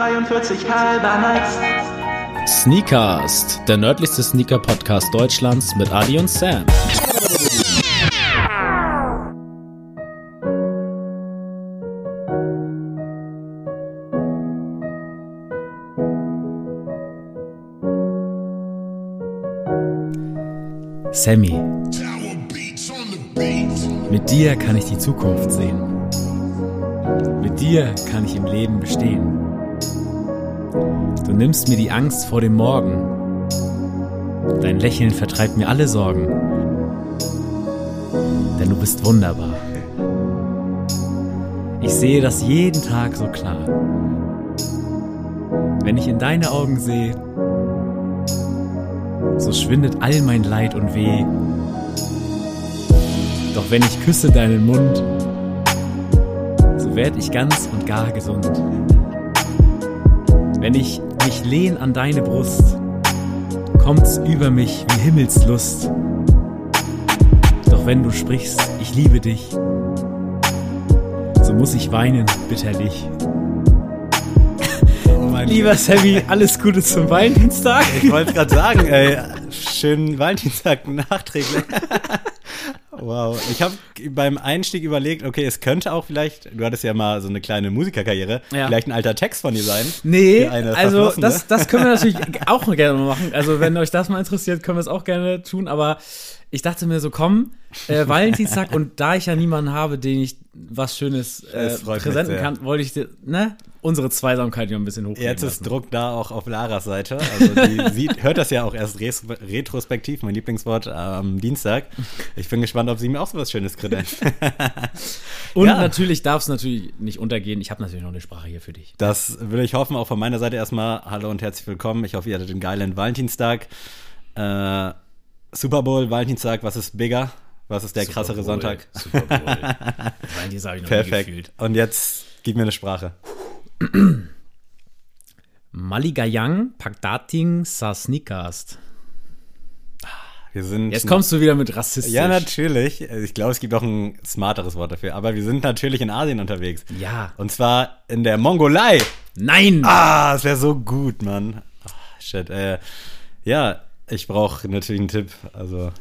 43 halber nice. Sneakast, der nördlichste Sneaker-Podcast Deutschlands mit Adi und Sam. Sammy, mit dir kann ich die Zukunft sehen. Mit dir kann ich im Leben bestehen. Du nimmst mir die Angst vor dem Morgen. Dein Lächeln vertreibt mir alle Sorgen. Denn du bist wunderbar. Ich sehe das jeden Tag so klar. Wenn ich in deine Augen sehe, so schwindet all mein Leid und Weh. Doch wenn ich küsse deinen Mund, so werd ich ganz und gar gesund. Wenn ich mich lehn an deine Brust, kommt's über mich wie Himmelslust. Doch wenn du sprichst, ich liebe dich, so muss ich weinen bitterlich. Lieber Sammy, alles Gute zum Valentinstag. Ich wollte gerade sagen, ey, schönen Valentinstag nachträglich. Wow. Ich habe beim Einstieg überlegt, okay, es könnte auch vielleicht, du hattest ja mal so eine kleine Musikerkarriere, Ja. vielleicht ein alter Text von dir sein. Nee, also das, das können wir natürlich auch gerne machen. Also wenn euch das mal interessiert, können wir es auch gerne tun. Aber ich dachte mir so, komm, äh, Valentinstag und da ich ja niemanden habe, den ich was Schönes äh, präsenten kann, wollte ich dir, ne, unsere Zweisamkeit hier ein bisschen hochnehmen Jetzt ist. Druck da auch auf Laras Seite. Also die sieht, hört das ja auch erst retrospektiv, mein Lieblingswort, am Dienstag. Ich bin gespannt, ob sie mir auch so was Schönes kredenzt. Und Ja. natürlich darf es natürlich nicht untergehen. Ich habe natürlich noch eine Sprache hier für dich. Das will ich hoffen, auch von meiner Seite erstmal. Hallo und herzlich willkommen. Ich hoffe, ihr hattet einen geilen Valentinstag. Äh, Super Bowl, Valentinstag, was ist bigger? Was ist der krassere Super Bowl, Sonntag? Super Bowl. Valentinstag habe ich noch nie gefühlt. Perfekt. Und jetzt gib mir eine Sprache. Maligayang Pagdating sa Sneakast. Wir sind. Jetzt kommst du wieder mit rassistisch. Ja, natürlich. Ich glaube, es gibt auch ein smarteres Wort dafür. Aber wir sind natürlich in Asien unterwegs. Ja. Und zwar in der Mongolei. Nein! Ah, es wäre so gut, Mann. Ah, shit. Äh, ja, ich brauche natürlich einen Tipp. Also,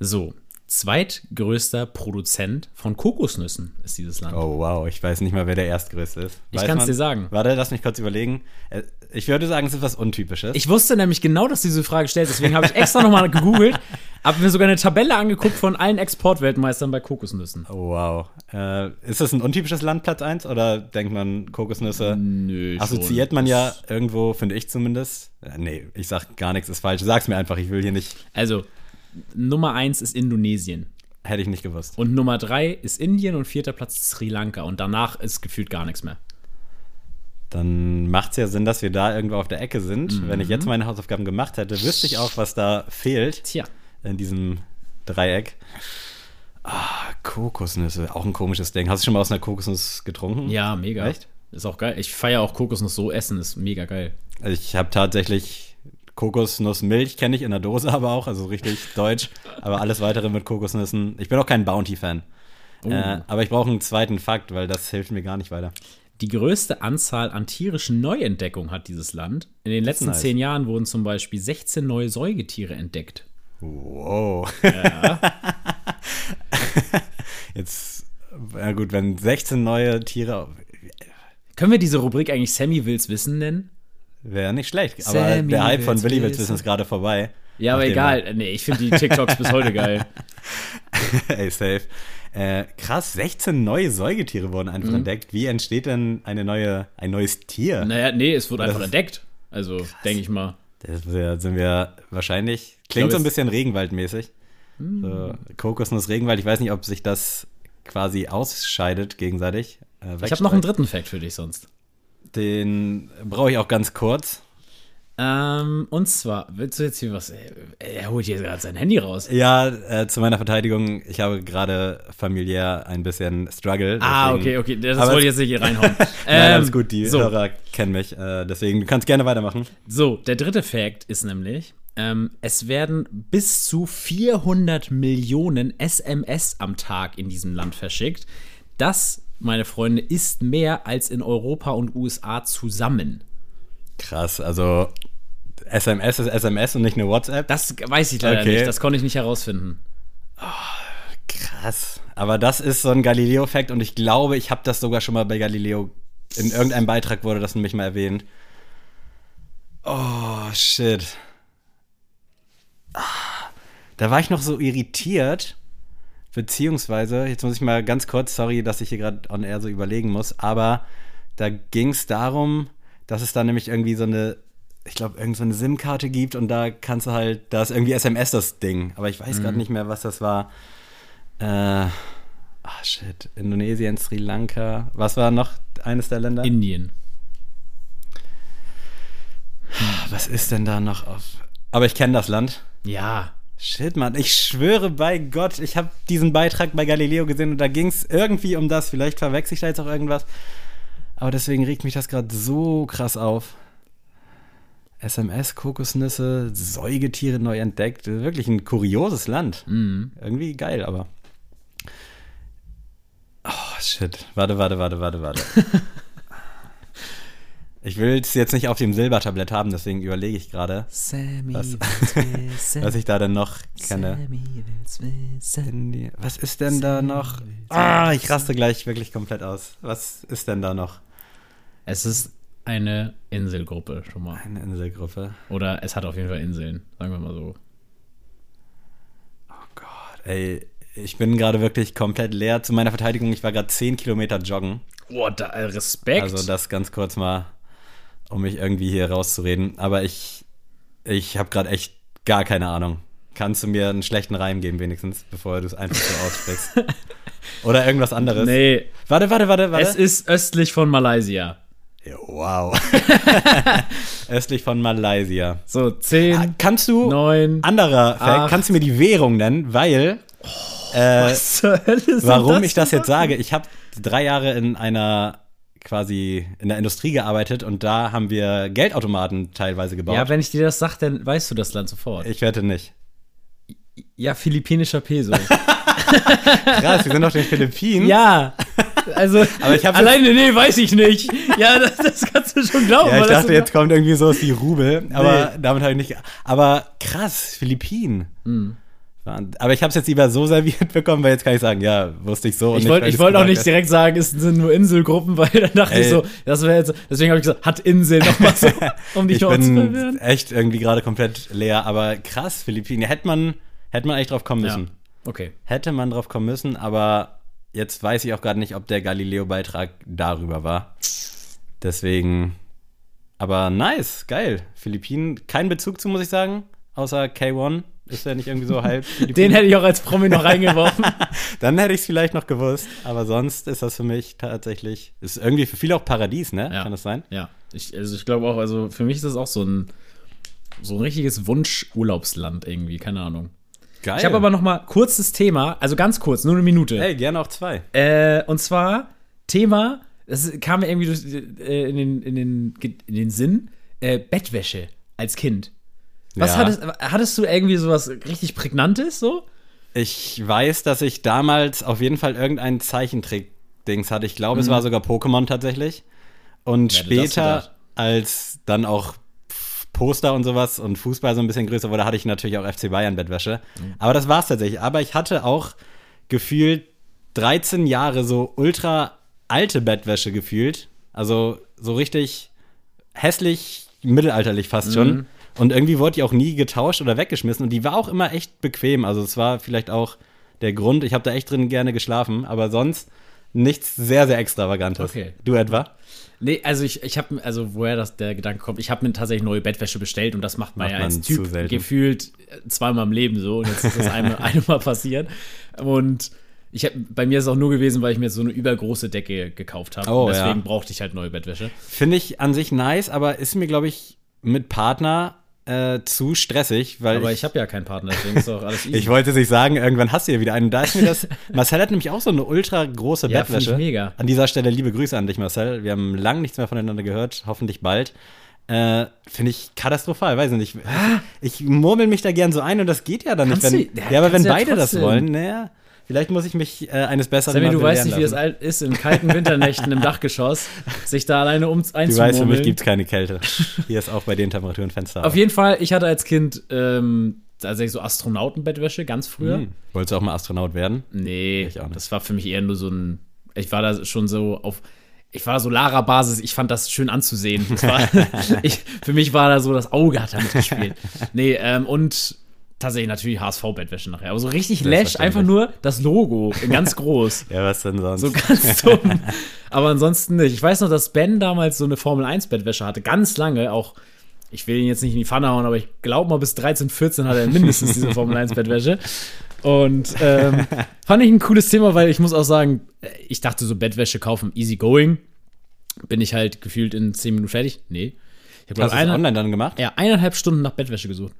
So, zweitgrößter Produzent von Kokosnüssen ist dieses Land. oh wow, ich weiß nicht mal, wer der Erstgrößte ist. Ich Weiß kann's man? dir sagen. Warte, lass mich kurz überlegen. Äh, Ich würde sagen, es ist was Untypisches. Ich wusste nämlich genau, dass du diese Frage stellst, deswegen habe ich extra nochmal gegoogelt, habe mir sogar eine Tabelle angeguckt von allen Exportweltmeistern bei Kokosnüssen. Oh, wow. Äh, ist das ein untypisches Land, Platz 1? Oder denkt man, Kokosnüsse Nö, assoziiert man ja irgendwo, finde ich zumindest? Äh, nee, ich sag gar nichts ist falsch. Sag's mir einfach, ich will hier nicht. Also, Nummer eins ist Indonesien. Hätte ich nicht gewusst. Und Nummer drei ist Indien und vierter Platz ist Sri Lanka. Und danach ist gefühlt gar nichts mehr. Dann macht es ja Sinn, dass wir da irgendwo auf der Ecke sind. Mhm. Wenn ich jetzt meine Hausaufgaben gemacht hätte, wüsste ich auch, was da fehlt Tja, in diesem Dreieck. Ah, Kokosnüsse, auch ein komisches Ding. Hast du schon mal aus einer Kokosnuss getrunken? ja, mega. Echt? Ist auch geil. Ich feiere auch Kokosnuss so essen, ist mega geil. Ich habe tatsächlich Kokosnussmilch, kenne ich in der Dose aber auch, also richtig deutsch. Aber alles weitere mit Kokosnüssen. Ich bin auch kein Bounty-Fan. Oh. Äh, aber ich brauche einen zweiten Fakt, weil das hilft mir gar nicht weiter. Die größte Anzahl an tierischen Neuentdeckungen hat dieses Land. In den letzten nice. zehn Jahren wurden zum Beispiel 16 neue Säugetiere entdeckt. Wow. Jetzt, na gut, wenn 16 neue Tiere, Können wir diese Rubrik eigentlich Sammy Wills Wissen nennen? Wäre nicht schlecht. Aber Sammy der Hype von Willi Wills wissen. Ist gerade vorbei. Ja, aber egal. Nee, ich finde die TikToks bis heute geil. Ey, safe. Äh, krass, 16 neue Säugetiere wurden einfach Mhm. entdeckt. Wie entsteht denn eine neue, ein neues Tier? Naja, nee, es wurde einfach ist- entdeckt. Also, denke ich mal. Das sind wir wahrscheinlich, klingt glaube, so ein bisschen Regenwaldmäßig. Hm. So, Kokosnuss, Regenwald, ich weiß nicht, ob sich das quasi ausscheidet gegenseitig. Äh, Ich habe noch einen dritten Fact für dich sonst. Den brauche ich auch ganz kurz. Ähm, und zwar, willst du jetzt hier was? Er holt hier gerade sein Handy raus. Ja, äh, zu meiner Verteidigung, ich habe gerade familiär ein bisschen Struggle. Ah, deswegen- okay, okay. Das wollte ich jetzt nicht hier reinhauen. Nein, Ähm, alles gut, die so, Hörer kennen mich. Äh, deswegen, du kannst gerne weitermachen. So, der dritte Fact ist nämlich, ähm, es werden bis zu 400 Millionen SMS am Tag in diesem Land verschickt. Das meine Freunde, ist mehr als in Europa und USA zusammen. Krass, also SMS ist SMS und nicht eine WhatsApp. Das weiß ich leider Okay. nicht. Das konnte ich nicht herausfinden. Krass. Aber das ist so ein Galileo-Fact und ich glaube, ich habe das sogar schon mal bei Galileo. In irgendeinem Beitrag wurde das nämlich mal erwähnt. Oh, shit. Ah, Da war ich noch so irritiert. Beziehungsweise, jetzt muss ich mal ganz kurz, sorry, dass ich hier gerade on air so überlegen muss, aber da ging es darum, dass es da nämlich irgendwie so eine, ich glaube, irgend so eine SIM-Karte gibt und da kannst du halt, da ist irgendwie SMS das Ding. Aber ich weiß gerade nicht mehr, was das war. Äh, ah, shit. Indonesien, Sri Lanka. Was war noch eines der Länder? Indien. Was ist denn da noch auf. Aber ich kenne das Land. Ja. Shit, Mann, ich schwöre bei Gott, ich habe diesen Beitrag bei Galileo gesehen und da ging es irgendwie um das. Vielleicht verwechsel ich da jetzt auch irgendwas. Aber deswegen regt mich das gerade so krass auf. SMS, Kokosnüsse, Säugetiere neu entdeckt. Wirklich ein kurioses Land. Mhm. Irgendwie geil, aber. Oh, shit. Warte, warte, warte, warte, warte. ich will es jetzt nicht auf dem Silbertablett haben, deswegen überlege ich gerade, Sammy Was- was ich da denn noch kenne. Was ist denn da noch? Ah, ich raste gleich wirklich komplett aus. Was ist denn da noch? Es ist eine Inselgruppe schon mal. Eine Inselgruppe. Oder es hat auf jeden Fall Inseln, sagen wir mal so. Oh Gott, ey. Ich bin gerade wirklich komplett leer. Zu meiner Verteidigung, ich war gerade 10 Kilometer joggen. Boah, da, äh, Respekt. Also das ganz kurz mal, um mich irgendwie hier rauszureden. Aber ich, ich habe gerade echt gar keine Ahnung. Kannst du mir einen schlechten Reim geben wenigstens, bevor du es einfach so aussprichst? Oder irgendwas anderes? nee, Warte, warte, warte, warte. es ist östlich von Malaysia. Ja, wow. Östlich von Malaysia. So, 10, Kannst du, 9, anderer Fact, acht. kannst du mir die Währung nennen? Weil, äh, was zur Hölle warum das ich das jetzt sage, ich habe drei Jahre in einer quasi in der Industrie gearbeitet und da haben wir Geldautomaten teilweise gebaut. Ja, wenn ich dir das sage, dann weißt du das Land sofort. ich wette nicht. Ja, philippinischer Peso. Krass, wir sind auf den Philippinen. ja, also, Aber ich hab's alleine, nee, weiß ich nicht. Ja, das, das kannst du schon glauben. Ja, ich dachte, jetzt kommt irgendwie so die Rubel, aber damit habe ich nicht. Aber krass, Philippinen. Hm. Aber ich habe es jetzt lieber so serviert bekommen, weil jetzt kann ich sagen, ja, wusste ich so. Ich wollte ich wollte auch nicht direkt sagen, es sind nur Inselgruppen, weil dann dachte ich Ey. so, das wäre jetzt, deswegen habe ich gesagt, hat Insel nochmal so, um dich Ich noch zu verwirren. echt irgendwie gerade komplett leer, aber krass, Philippinen. Hätte man, hätte man echt drauf kommen Ja. müssen. Okay. Hätte man drauf kommen müssen, aber jetzt weiß ich auch gerade nicht, ob der Galileo-Beitrag darüber war. Deswegen, aber nice, geil. Philippinen, kein Bezug zu, muss ich sagen, außer K1. Ist ja nicht irgendwie so halb Den hätte ich auch als Promi noch reingeworfen. Dann hätte ich es vielleicht noch gewusst, aber sonst ist das für mich tatsächlich, ist irgendwie für viele auch Paradies, ne? Ja. Kann das sein? ja, ich, also ich glaube auch, also für mich ist das auch so ein, so ein richtiges Wunsch-Urlaubsland irgendwie, keine Ahnung. Geil. Ich habe aber noch mal kurzes Thema, also ganz kurz, nur eine Minute. Ey, gerne auch zwei. Äh, und zwar Thema, das kam mir irgendwie durch, äh, in, den, in, den, in den Sinn, äh, Bettwäsche als Kind. Was Ja. hattest, hattest du irgendwie sowas richtig Prägnantes so? Ich weiß, dass ich damals auf jeden Fall irgendeinen Zeichentrick-Dings hatte. Ich glaube, es war sogar Pokémon tatsächlich. Und das später, als dann auch Poster und sowas und Fußball so ein bisschen größer wurde, hatte ich natürlich auch FC Bayern Bettwäsche. Aber das war's tatsächlich. Aber ich hatte auch gefühlt 13 Jahre so ultra alte Bettwäsche gefühlt. Also so richtig hässlich, mittelalterlich fast schon. Und irgendwie wurde die auch nie getauscht oder weggeschmissen. Und die war auch immer echt bequem. Also es war vielleicht auch der Grund. Ich habe da echt drin gerne geschlafen. Aber sonst nichts sehr, sehr Extravagantes. Okay. Du etwa? Nee, also ich, ich habe, also woher das der Gedanke kommt, ich habe mir tatsächlich neue Bettwäsche bestellt und das macht man Macht ja man als zu Typ gefühlt äh, zweimal im Leben so und jetzt ist das einmal, einmal passiert. Und ich hab, bei mir ist es auch nur gewesen, weil ich mir so eine übergroße Decke gekauft habe. Oh, deswegen ja. brauchte ich halt neue Bettwäsche. Finde ich an sich nice, aber ist mir, glaube ich, mit Partner äh, zu stressig, weil Aber ich, ich habe ja keinen Partner, deswegen ist doch alles easy. ich wollte es nicht sagen, irgendwann hast du ja wieder einen. Da ist mir das. Marcel hat nämlich auch so eine ultra große Ja, find ich Bettwäsche. mega. An dieser Stelle liebe Grüße an dich, Marcel. Wir haben lang nichts mehr voneinander gehört, hoffentlich bald. Äh, Finde ich katastrophal, weiß ich nicht. Ich, ich murmel mich da gern so ein und das geht ja dann nicht. Kannst Wenn, du- ja, ja, aber wenn du ja beide das wollen, naja, Vielleicht muss ich mich äh, eines Besseren Sammy, du weißt nicht, wie es lassen. alt ist, in kalten Winternächten im Dachgeschoss, sich da alleine um Du weißt, für mich einzumurmeln. gibt es keine Kälte. Hier ist auch bei den Temperaturen Fenster. Auf jeden Fall, ich hatte als Kind ähm, tatsächlich so Astronautenbettwäsche, ganz früher. Hm. Wolltest du auch mal Astronaut werden? Nee, das war für mich eher nur so ein. Ich war da schon so auf. Ich war so Lara-Basis, ich fand das schön anzusehen. Das war, ich, für mich war da so, das Auge hat damit gespielt. Nee, ähm, und tatsächlich natürlich HSV-Bettwäsche nachher. Aber so richtig lash, einfach nur das Logo, ganz groß. Ja, was denn sonst? So ganz dumm. Aber ansonsten nicht. Ich weiß noch, dass Ben damals so eine Formel-1-Bettwäsche hatte, ganz lange, auch. Ich will ihn jetzt nicht in die Pfanne hauen, aber ich glaube mal bis 13, 14 hat er mindestens diese Formel-1-Bettwäsche. Und ähm, fand ich ein cooles Thema, weil ich muss auch sagen, ich dachte so Bettwäsche kaufen, easy going. Bin ich halt gefühlt in 10 Minuten fertig? Nee. Ich habe eine, online dann gemacht? ja, eineinhalb Stunden nach Bettwäsche gesucht.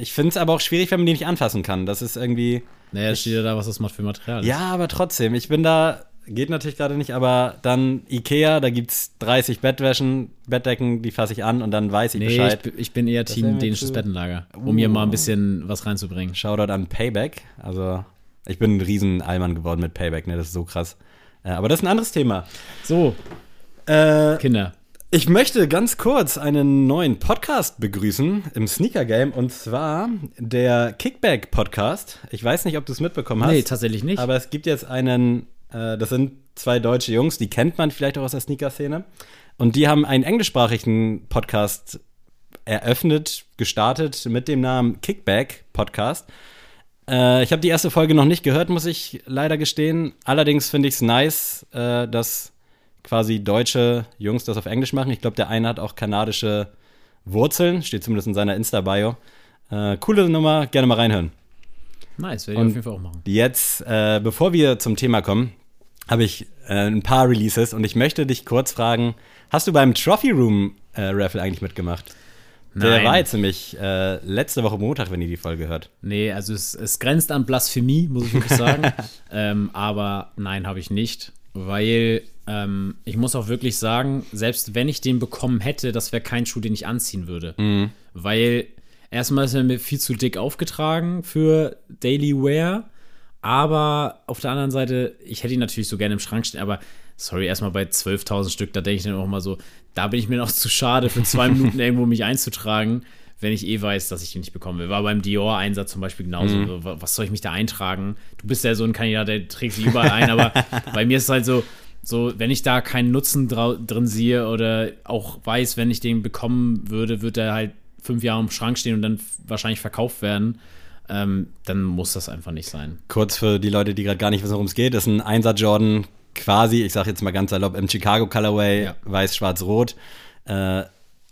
Ich finde es aber auch schwierig, wenn man die nicht anfassen kann. Das ist irgendwie. Naja, steht ja da, was das macht für Material. ist. Ja, aber trotzdem. Ich bin da. Geht natürlich gerade nicht, aber dann Ikea, da gibt es 30 Bettwäschen, Bettdecken, die fasse ich an und dann weiß ich Nee, Bescheid. ich, bin- ich bin eher Team dänisches Bettenlager, um hier mal ein bisschen was reinzubringen. Shoutout an Payback. Also, ich bin ein riesen Allmann geworden mit Payback, ne? Das ist so krass. Äh, aber das ist ein anderes Thema. So, Äh, Kinder. Ich möchte ganz kurz einen neuen Podcast begrüßen im Sneaker Game und zwar der Kickback Podcast. Ich weiß nicht, ob du es mitbekommen hast. Nee, tatsächlich nicht. Aber es gibt jetzt einen, äh, das sind zwei deutsche Jungs, die kennt man vielleicht auch aus der Sneaker-Szene. Und die haben einen englischsprachigen Podcast eröffnet, gestartet mit dem Namen Kickback Podcast. Äh, ich habe die erste Folge noch nicht gehört, muss ich leider gestehen. Allerdings finde ich es nice, äh, dass quasi deutsche Jungs das auf Englisch machen. Ich glaube, der eine hat auch kanadische Wurzeln, steht zumindest in seiner Insta-Bio. Äh, coole Nummer, gerne mal reinhören. nice, werde ich auf jeden Fall auch machen. Jetzt, äh, bevor wir zum Thema kommen, habe ich äh, ein paar Releases und ich möchte dich kurz fragen: Hast du beim Trophy Room äh, Raffle eigentlich mitgemacht? Der Nein. war jetzt nämlich äh, letzte Woche Montag, wenn ihr die Folge hört. Nee, also es, es grenzt an Blasphemie, muss ich wirklich sagen. ähm, aber nein, habe ich nicht. Weil ähm, ich muss auch wirklich sagen, selbst wenn ich den bekommen hätte, das wäre kein Schuh, den ich anziehen würde. Weil erstmal ist er mir viel zu dick aufgetragen für Daily Wear. Aber auf der anderen Seite, ich hätte ihn natürlich so gerne im Schrank stehen, aber sorry, erstmal bei 12.000 Stück, da denke ich dann auch mal so, da bin ich mir noch zu schade, für zwei Minuten irgendwo mich einzutragen, wenn ich eh weiß, dass ich den nicht bekommen will. War beim Dior-Einsatz zum Beispiel genauso. So, wa- was soll ich mich da eintragen? Du bist ja so ein Kandidat, der trägt sich überall ein, aber bei mir ist es halt so, so, wenn ich da keinen Nutzen drin sehe oder auch weiß, wenn ich den bekommen würde, wird er halt fünf Jahre im Schrank stehen und dann wahrscheinlich verkauft werden, ähm, dann muss das einfach nicht sein. Kurz für die Leute, die gerade gar nicht wissen, worum es geht, ist ein Einsatz Jordan quasi, ich sage jetzt mal ganz salopp, im Chicago Colorway, Ja. weiß, schwarz, rot. Äh,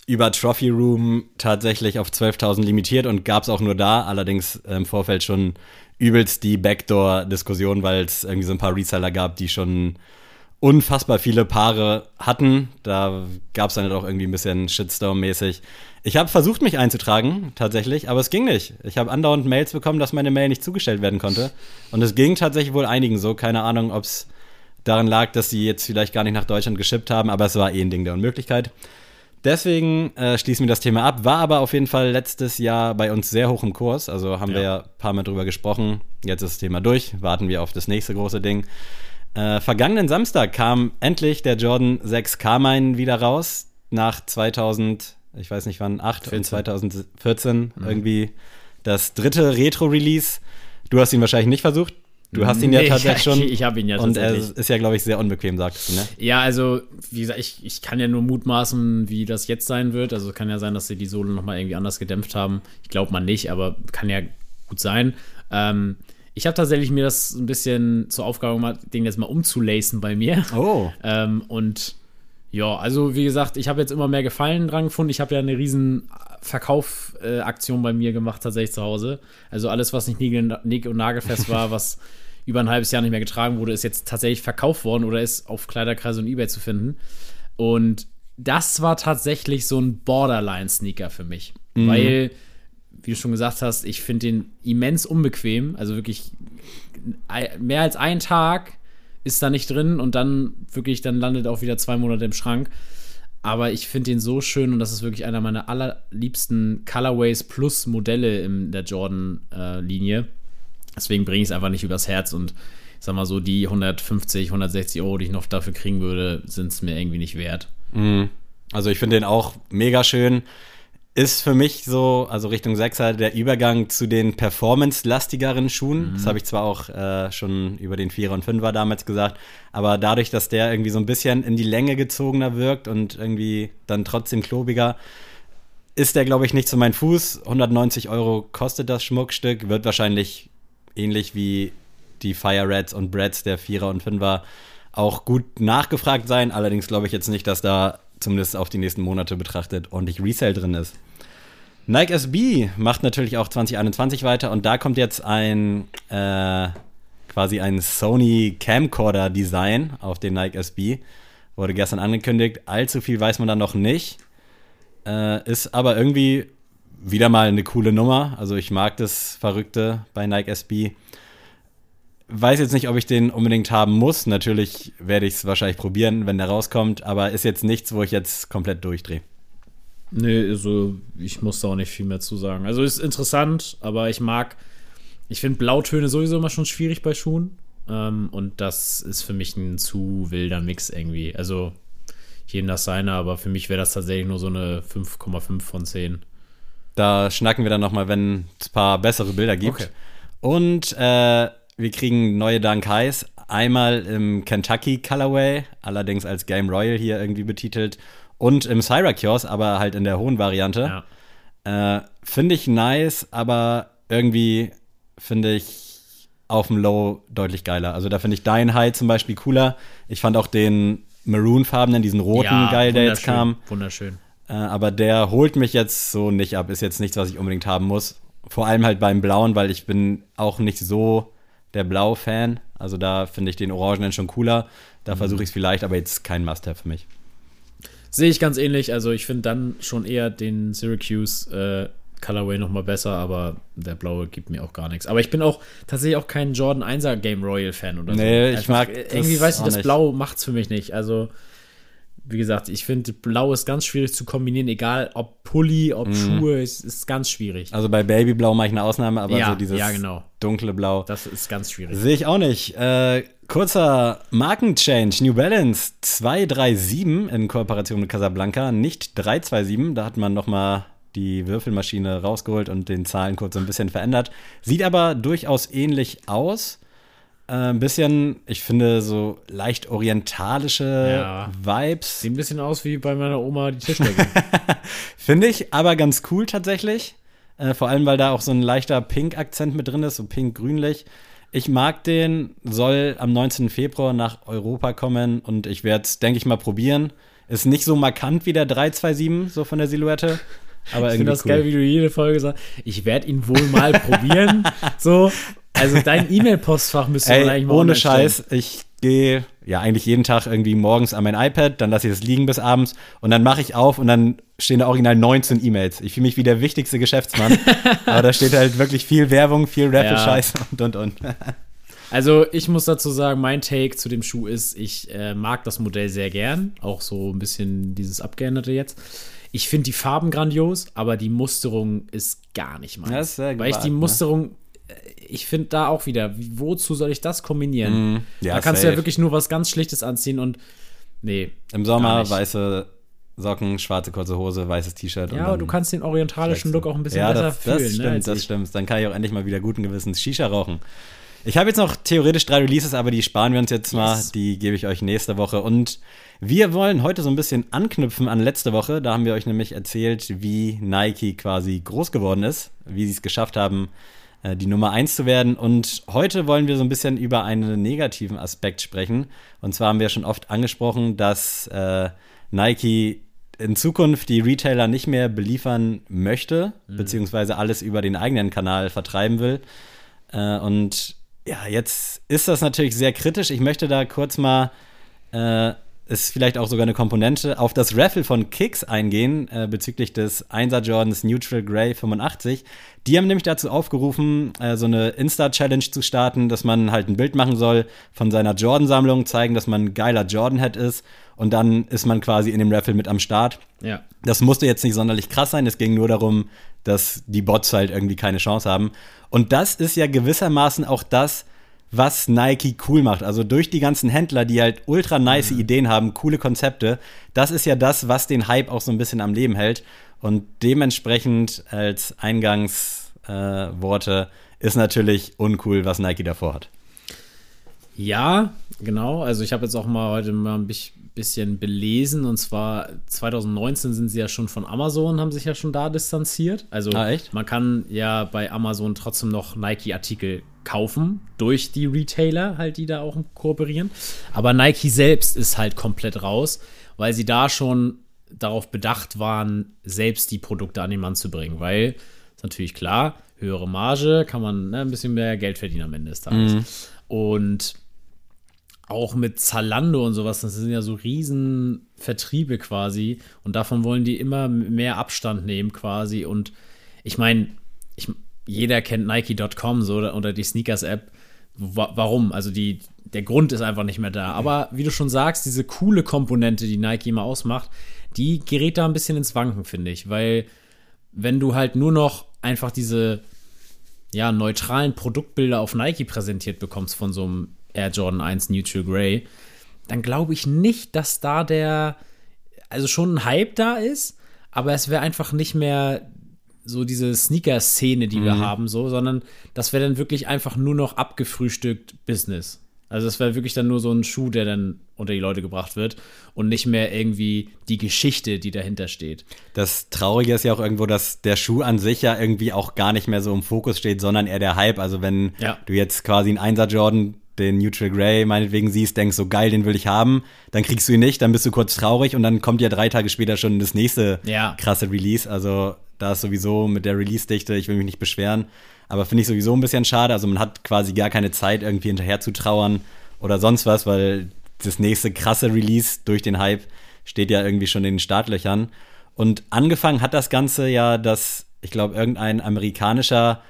über Trophy Room tatsächlich auf 12.000 limitiert und gab es auch nur da, allerdings im Vorfeld schon übelst die Backdoor-Diskussion, weil es irgendwie so ein paar Reseller gab, die schon unfassbar viele Paare hatten. Da gab es dann halt auch irgendwie ein bisschen Shitstorm-mäßig. Ich habe versucht, mich einzutragen, tatsächlich, aber es ging nicht. Ich habe andauernd Mails bekommen, dass meine Mail nicht zugestellt werden konnte. Und es ging tatsächlich wohl einigen so. Keine Ahnung, ob es daran lag, dass sie jetzt vielleicht gar nicht nach Deutschland geschippt haben, aber es war eh ein Ding der Unmöglichkeit. Deswegen äh, schließen wir das Thema ab. War aber auf jeden Fall letztes Jahr bei uns sehr hoch im Kurs. Also haben wir ja ein paar Mal drüber gesprochen. Jetzt ist das Thema durch. Warten wir auf das nächste große Ding. Äh, vergangenen Samstag kam endlich der Jordan 6 Carmine wieder raus. Nach 2000, ich weiß nicht wann, 8 und 2014 irgendwie das dritte Retro-Release. Du hast ihn wahrscheinlich nicht versucht. Du hast ihn ja Nee, tatsächlich schon. ich hab ihn ja Und er ist ja, glaube ich, sehr unbequem, sagst du, ne? Ja, also, wie gesagt, ich, ich kann ja nur mutmaßen, wie das jetzt sein wird. Also kann ja sein, dass sie die Sohle nochmal irgendwie anders gedämpft haben. Ich glaube mal nicht, aber kann ja gut sein. Ähm, ich habe tatsächlich mir das ein bisschen zur Aufgabe gemacht, den jetzt mal umzulacen bei mir. Oh. Ähm, und ja, also wie gesagt, ich habe jetzt immer mehr Gefallen dran gefunden. Ich habe ja eine riesen Verkaufaktion bei mir gemacht, tatsächlich zu Hause. Also alles, was nicht Nägel und Nagelfest war, was über ein halbes Jahr nicht mehr getragen wurde, ist jetzt tatsächlich verkauft worden oder ist auf Kleiderkreise und Ebay zu finden. Und das war tatsächlich so ein Borderline-Sneaker für mich. Weil, wie du schon gesagt hast, ich finde den immens unbequem. Also wirklich mehr als ein Tag ist da nicht drin und dann wirklich, dann landet auch wieder zwei Monate im Schrank. Aber ich finde den so schön und das ist wirklich einer meiner allerliebsten Colorways plus Modelle in der Jordan-Linie. Deswegen bringe ich es einfach nicht übers Herz und ich sag mal so, die 150, 160 Euro, die ich noch dafür kriegen würde, sind es mir irgendwie nicht wert. Mhm. Also ich finde den auch mega schön. Ist für mich so, also Richtung Sechser, der Übergang zu den performance-lastigeren Schuhen. Mhm. Das habe ich zwar auch äh, schon über den Vierer und Fünfer damals gesagt, aber dadurch, dass der irgendwie so ein bisschen in die Länge gezogener wirkt und irgendwie dann trotzdem klobiger, ist der, glaube ich, nicht zu meinem Fuß. 190 Euro kostet das Schmuckstück, wird wahrscheinlich ähnlich wie die Fire Reds und Brads der Vierer und Fünfer auch gut nachgefragt sein. Allerdings glaube ich jetzt nicht, dass da zumindest auf die nächsten Monate betrachtet ordentlich Resale drin ist. Nike SB macht natürlich auch 2021 weiter und da kommt jetzt ein äh, quasi ein Sony Camcorder Design auf den Nike SB. Wurde gestern angekündigt. Allzu viel weiß man da noch nicht. Äh, ist aber irgendwie wieder mal eine coole Nummer. Also ich mag das Verrückte bei Nike SB. Weiß jetzt nicht, ob ich den unbedingt haben muss. Natürlich werde ich es wahrscheinlich probieren, wenn der rauskommt, aber ist jetzt nichts, wo ich jetzt komplett durchdrehe. Nee, also ich muss da auch nicht viel mehr zu sagen. Also ist interessant, aber ich mag, ich finde Blautöne sowieso immer schon schwierig bei Schuhen. Ähm, und das ist für mich ein zu wilder Mix irgendwie. Also jedem das seine, aber für mich wäre das tatsächlich nur so eine 5,5 von 10. Da schnacken wir dann nochmal, wenn es ein paar bessere Bilder gibt. Okay. Und äh, wir kriegen neue Dunk Highs. Einmal im Kentucky Colorway, allerdings als Game Royal hier irgendwie betitelt. Und im Syracuse, aber halt in der hohen Variante. Ja. Äh, finde ich nice, aber irgendwie finde ich auf dem Low deutlich geiler. Also da finde ich Dein High zum Beispiel cooler. Ich fand auch den Maroon-farbenen, diesen roten ja, geil, der jetzt kam. Wunderschön. Äh, aber der holt mich jetzt so nicht ab. Ist jetzt nichts, was ich unbedingt haben muss. Vor allem halt beim Blauen, weil ich bin auch nicht so der Blau-Fan. Also da finde ich den Orangenen schon cooler. Da mhm. versuche ich es vielleicht, aber jetzt kein Must-Have für mich. Sehe ich ganz ähnlich. Also ich finde dann schon eher den Syracuse äh, Colorway noch mal besser, aber der blaue gibt mir auch gar nichts. Aber ich bin auch tatsächlich auch kein Jordan 1er Game Royal Fan oder so. Nee, ich Einfach, mag irgendwie weiß ich, das nicht. Blau macht's für mich nicht. Also wie gesagt, ich finde, Blau ist ganz schwierig zu kombinieren, egal ob Pulli, ob mm. Schuhe, es ist ganz schwierig. Also bei Babyblau mache ich eine Ausnahme, aber ja, so dieses ja, genau. dunkle Blau. Das ist ganz schwierig. Sehe ich auch nicht. Äh, kurzer Markenchange. New Balance 237 in Kooperation mit Casablanca, nicht 327. Da hat man nochmal die Würfelmaschine rausgeholt und den Zahlencode so ein bisschen verändert. Sieht aber durchaus ähnlich aus. Äh, ein bisschen, ich finde, so leicht orientalische ja. Vibes. Sieht ein bisschen aus wie bei meiner Oma die Tischdecke. finde ich aber ganz cool tatsächlich. Äh, vor allem, weil da auch so ein leichter Pink-Akzent mit drin ist, so pink-grünlich. Ich mag den, soll am 19. Februar nach Europa kommen und ich werde es, denke ich mal, probieren. Ist nicht so markant wie der 327, so von der Silhouette. Aber ich finde das cool. geil, wie du jede Folge sagst, ich werde ihn wohl mal probieren. So, also dein E-Mail-Postfach müsste man eigentlich mal Ohne Scheiß, ich gehe ja eigentlich jeden Tag irgendwie morgens an mein iPad, dann lasse ich es liegen bis abends und dann mache ich auf und dann stehen da original 19 E-Mails. Ich fühle mich wie der wichtigste Geschäftsmann, aber da steht halt wirklich viel Werbung, viel Raffle-Scheiß ja. und und und. Also ich muss dazu sagen, mein Take zu dem Schuh ist, ich äh, mag das Modell sehr gern, auch so ein bisschen dieses abgeänderte jetzt. Ich finde die Farben grandios, aber die Musterung ist gar nicht meins. Das ist sehr weil ich die ne? Musterung ne? Ich finde da auch wieder, wozu soll ich das kombinieren? Mm, ja, da kannst safe. du ja wirklich nur was ganz Schlichtes anziehen und nee. Im Sommer weiße Socken, schwarze kurze Hose, weißes T-Shirt. Ja, aber du kannst den orientalischen Look auch ein bisschen ja, besser das, fühlen. Das ne, stimmt, ne, das stimmt. Dann kann ich auch endlich mal wieder guten Gewissens Shisha rauchen. Ich habe jetzt noch theoretisch drei Releases, aber die sparen wir uns jetzt mal. Yes. Die gebe ich euch nächste Woche. Und wir wollen heute so ein bisschen anknüpfen an letzte Woche. Da haben wir euch nämlich erzählt, wie Nike quasi groß geworden ist, wie sie es geschafft haben, die Nummer eins zu werden. Und heute wollen wir so ein bisschen über einen negativen Aspekt sprechen. Und zwar haben wir schon oft angesprochen, dass äh, Nike in Zukunft die Retailer nicht mehr beliefern möchte, mhm. beziehungsweise alles über den eigenen Kanal vertreiben will. Äh, und ja, jetzt ist das natürlich sehr kritisch. Ich möchte da kurz mal äh, ist vielleicht auch sogar eine Komponente, auf das Raffle von Kicks eingehen, äh, bezüglich des 1er Jordans Neutral Grey 85. Die haben nämlich dazu aufgerufen, äh, so eine Insta-Challenge zu starten, dass man halt ein Bild machen soll von seiner Jordan-Sammlung, zeigen, dass man ein geiler Jordan-Head ist und dann ist man quasi in dem Raffle mit am Start. Ja. Das musste jetzt nicht sonderlich krass sein, es ging nur darum, dass die Bots halt irgendwie keine Chance haben. Und das ist ja gewissermaßen auch das, was Nike cool macht. Also durch die ganzen Händler, die halt ultra nice mhm. Ideen haben, coole Konzepte. Das ist ja das, was den Hype auch so ein bisschen am Leben hält. Und dementsprechend als Eingangsworte äh, ist natürlich uncool, was Nike davor hat. Ja, genau. Also ich habe jetzt auch mal heute mal ein bisschen belesen und zwar 2019 sind sie ja schon von Amazon, haben sich ja schon da distanziert. Also ah, man kann ja bei Amazon trotzdem noch Nike-Artikel kaufen durch die Retailer halt, die da auch kooperieren. Aber Nike selbst ist halt komplett raus, weil sie da schon darauf bedacht waren, selbst die Produkte an den Mann zu bringen, weil ist natürlich klar, höhere Marge, kann man ne, ein bisschen mehr Geld verdienen am Ende des Tages. Mhm. Und auch mit Zalando und sowas, das sind ja so riesen Vertriebe quasi und davon wollen die immer mehr Abstand nehmen quasi und ich meine, ich, jeder kennt Nike.com so oder die Sneakers-App. Warum? Also die, der Grund ist einfach nicht mehr da. Aber wie du schon sagst, diese coole Komponente, die Nike immer ausmacht, die gerät da ein bisschen ins Wanken, finde ich. Weil wenn du halt nur noch einfach diese ja, neutralen Produktbilder auf Nike präsentiert bekommst von so einem Air Jordan 1 Neutral Grey, dann glaube ich nicht, dass da der, also schon ein Hype da ist, aber es wäre einfach nicht mehr so diese Sneaker-Szene, die mhm. wir haben, so, sondern das wäre dann wirklich einfach nur noch abgefrühstückt Business. Also es wäre wirklich dann nur so ein Schuh, der dann unter die Leute gebracht wird und nicht mehr irgendwie die Geschichte, die dahinter steht. Das Traurige ist ja auch irgendwo, dass der Schuh an sich ja irgendwie auch gar nicht mehr so im Fokus steht, sondern eher der Hype. Also wenn ja. du jetzt quasi einen Einser Jordan den Neutral Grey meinetwegen siehst, denkst so geil, den will ich haben, dann kriegst du ihn nicht, dann bist du kurz traurig und dann kommt ja drei Tage später schon das nächste ja. krasse Release. Also da ist sowieso mit der Release-Dichte, ich will mich nicht beschweren, aber finde ich sowieso ein bisschen schade. Also man hat quasi gar keine Zeit, irgendwie hinterher zu trauern oder sonst was, weil das nächste krasse Release durch den Hype steht ja irgendwie schon in den Startlöchern. Und angefangen hat das Ganze ja, dass ich glaube, irgendein amerikanischer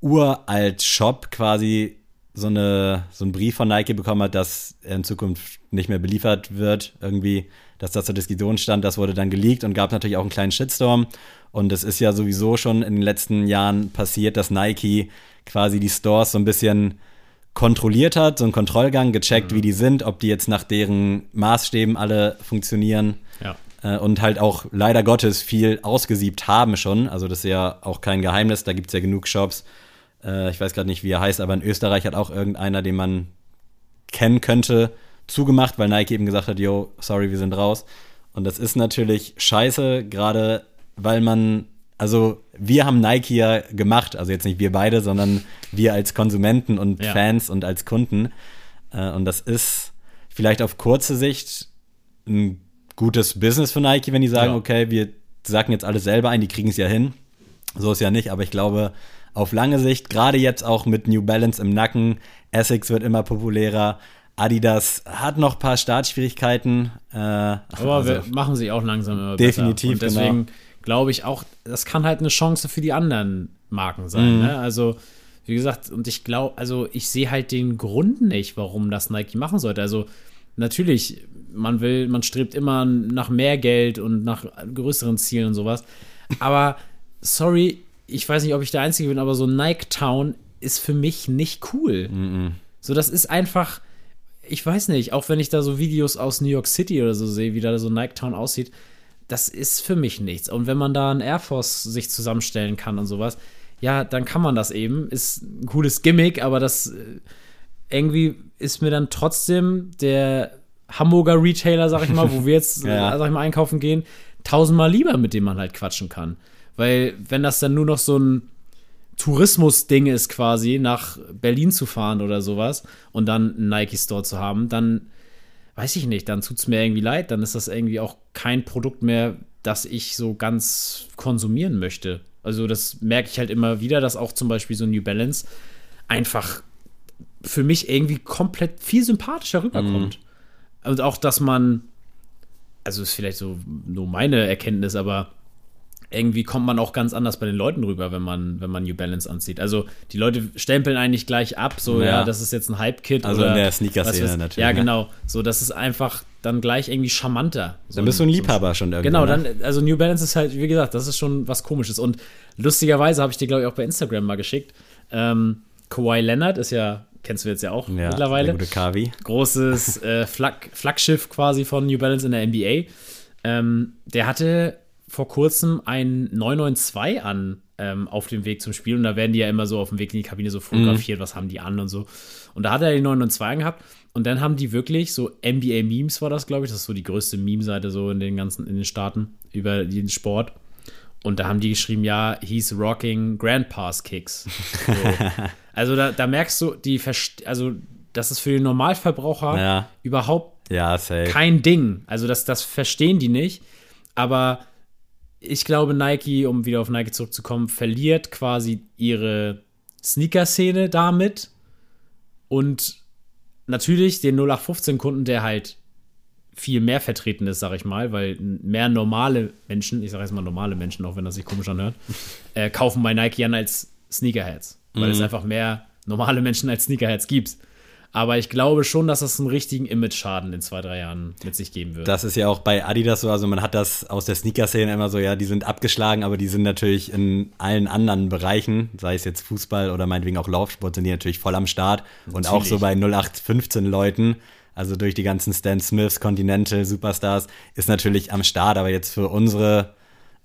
uralt Shop quasi so, eine, so einen Brief von Nike bekommen hat, dass er in Zukunft nicht mehr beliefert wird, irgendwie, dass das zur Diskussion stand, das wurde dann geleakt und gab natürlich auch einen kleinen Shitstorm. Und es ist ja sowieso schon in den letzten Jahren passiert, dass Nike quasi die Stores so ein bisschen kontrolliert hat, so einen Kontrollgang, gecheckt, mhm. wie die sind, ob die jetzt nach deren Maßstäben alle funktionieren. Ja. Äh, und halt auch leider Gottes viel ausgesiebt haben schon. Also das ist ja auch kein Geheimnis, da gibt es ja genug Shops, äh, ich weiß gerade nicht, wie er heißt, aber in Österreich hat auch irgendeiner, den man kennen könnte, zugemacht, weil Nike eben gesagt hat, yo, sorry, wir sind raus. Und das ist natürlich scheiße, gerade weil man, also wir haben Nike ja gemacht, also jetzt nicht wir beide, sondern wir als Konsumenten und ja. Fans und als Kunden. Äh, und das ist vielleicht auf kurze Sicht ein gutes Business für Nike, wenn die sagen, ja. okay, wir sagen jetzt alles selber ein, die kriegen es ja hin. So ist ja nicht, aber ich glaube, auf lange Sicht, gerade jetzt auch mit New Balance im Nacken, Essex wird immer populärer. Adidas hat noch ein paar Startschwierigkeiten. Äh, Aber also wir machen sich auch langsam immer Definitiv, besser. Und deswegen genau. glaube ich auch, das kann halt eine Chance für die anderen Marken sein. Mhm. Ne? Also, wie gesagt, und ich glaube, also ich sehe halt den Grund nicht, warum das Nike machen sollte. Also, natürlich, man will, man strebt immer nach mehr Geld und nach größeren Zielen und sowas. Aber sorry, ich weiß nicht, ob ich der Einzige bin, aber so Nike Town ist für mich nicht cool. Mm -mm. So, das ist einfach, ich weiß nicht, auch wenn ich da so Videos aus New York City oder so sehe, wie da so Nike Town aussieht, das ist für mich nichts. Und wenn man da ein Air Force sich zusammenstellen kann und sowas, ja, dann kann man das eben. Ist ein cooles Gimmick, aber das äh, irgendwie ist mir dann trotzdem der Hamburger Retailer, sag ich mal, wo wir jetzt, ja. sag ich mal, einkaufen gehen, tausendmal lieber, mit dem man halt quatschen kann. Weil wenn das dann nur noch so ein Tourismus-Ding ist quasi, nach Berlin zu fahren oder sowas und dann einen Nike-Store zu haben, dann weiß ich nicht, dann tut es mir irgendwie leid, dann ist das irgendwie auch kein Produkt mehr, das ich so ganz konsumieren möchte. Also das merke ich halt immer wieder, dass auch zum Beispiel so New Balance einfach für mich irgendwie komplett viel sympathischer rüberkommt. Mhm. Und auch, dass man, also ist vielleicht so nur meine Erkenntnis, aber irgendwie kommt man auch ganz anders bei den Leuten rüber, wenn man, wenn man New Balance anzieht. Also die Leute stempeln eigentlich gleich ab, so ja, ja das ist jetzt ein Hype-Kit. Also oder, in der Sneaker-Szene natürlich. Ja, ne? genau. So, das ist einfach dann gleich irgendwie charmanter. So dann bist du ein Liebhaber schon irgendwie. Genau, ne? dann, also New Balance ist halt, wie gesagt, das ist schon was komisches. Und lustigerweise habe ich dir, glaube ich, auch bei Instagram mal geschickt. Ähm, Kawhi Leonard ist ja kennst du jetzt ja auch Ja, mittlerweile. Der gute Kavi. großes äh, Flag Flaggschiff quasi von New Balance in der NBA. Ähm, der hatte vor kurzem ein 992 an ähm, auf dem Weg zum Spiel und da werden die ja immer so auf dem Weg in die Kabine so fotografiert, was haben die an und so. Und da hat er die 992 angehabt und dann haben die wirklich so NBA Memes war das, glaube ich, das ist so die größte Meme-Seite so in den ganzen in den Staaten über den Sport. Und da haben die geschrieben, ja, he's rocking Grandpa's Kicks. So. also da, da merkst du, die Verst also das ist für den Normalverbraucher Ja. überhaupt Ja, kein Ding. Also das, das verstehen die nicht. Aber ich glaube, Nike, um wieder auf Nike zurückzukommen, verliert quasi ihre Sneaker-Szene damit. Und natürlich den 0815-Kunden, der halt viel mehr vertreten ist, sag ich mal, weil mehr normale Menschen, ich sage jetzt mal normale Menschen, auch wenn das sich komisch anhört, äh, kaufen bei Nike an als Sneakerheads. Weil es einfach mehr normale Menschen als Sneakerheads gibt. Aber ich glaube schon, dass das einen richtigen Image-Schaden in zwei, drei Jahren mit sich geben wird. Das ist ja auch bei Adidas so, also man hat das aus der Sneaker-Szene immer so, ja, die sind abgeschlagen, aber die sind natürlich in allen anderen Bereichen, sei es jetzt Fußball oder meinetwegen auch Laufsport, sind die natürlich voll am Start. Und auch so bei 0815 Leuten, also durch die ganzen Stan Smiths, Continental, Superstars, ist natürlich am Start, aber jetzt für unsere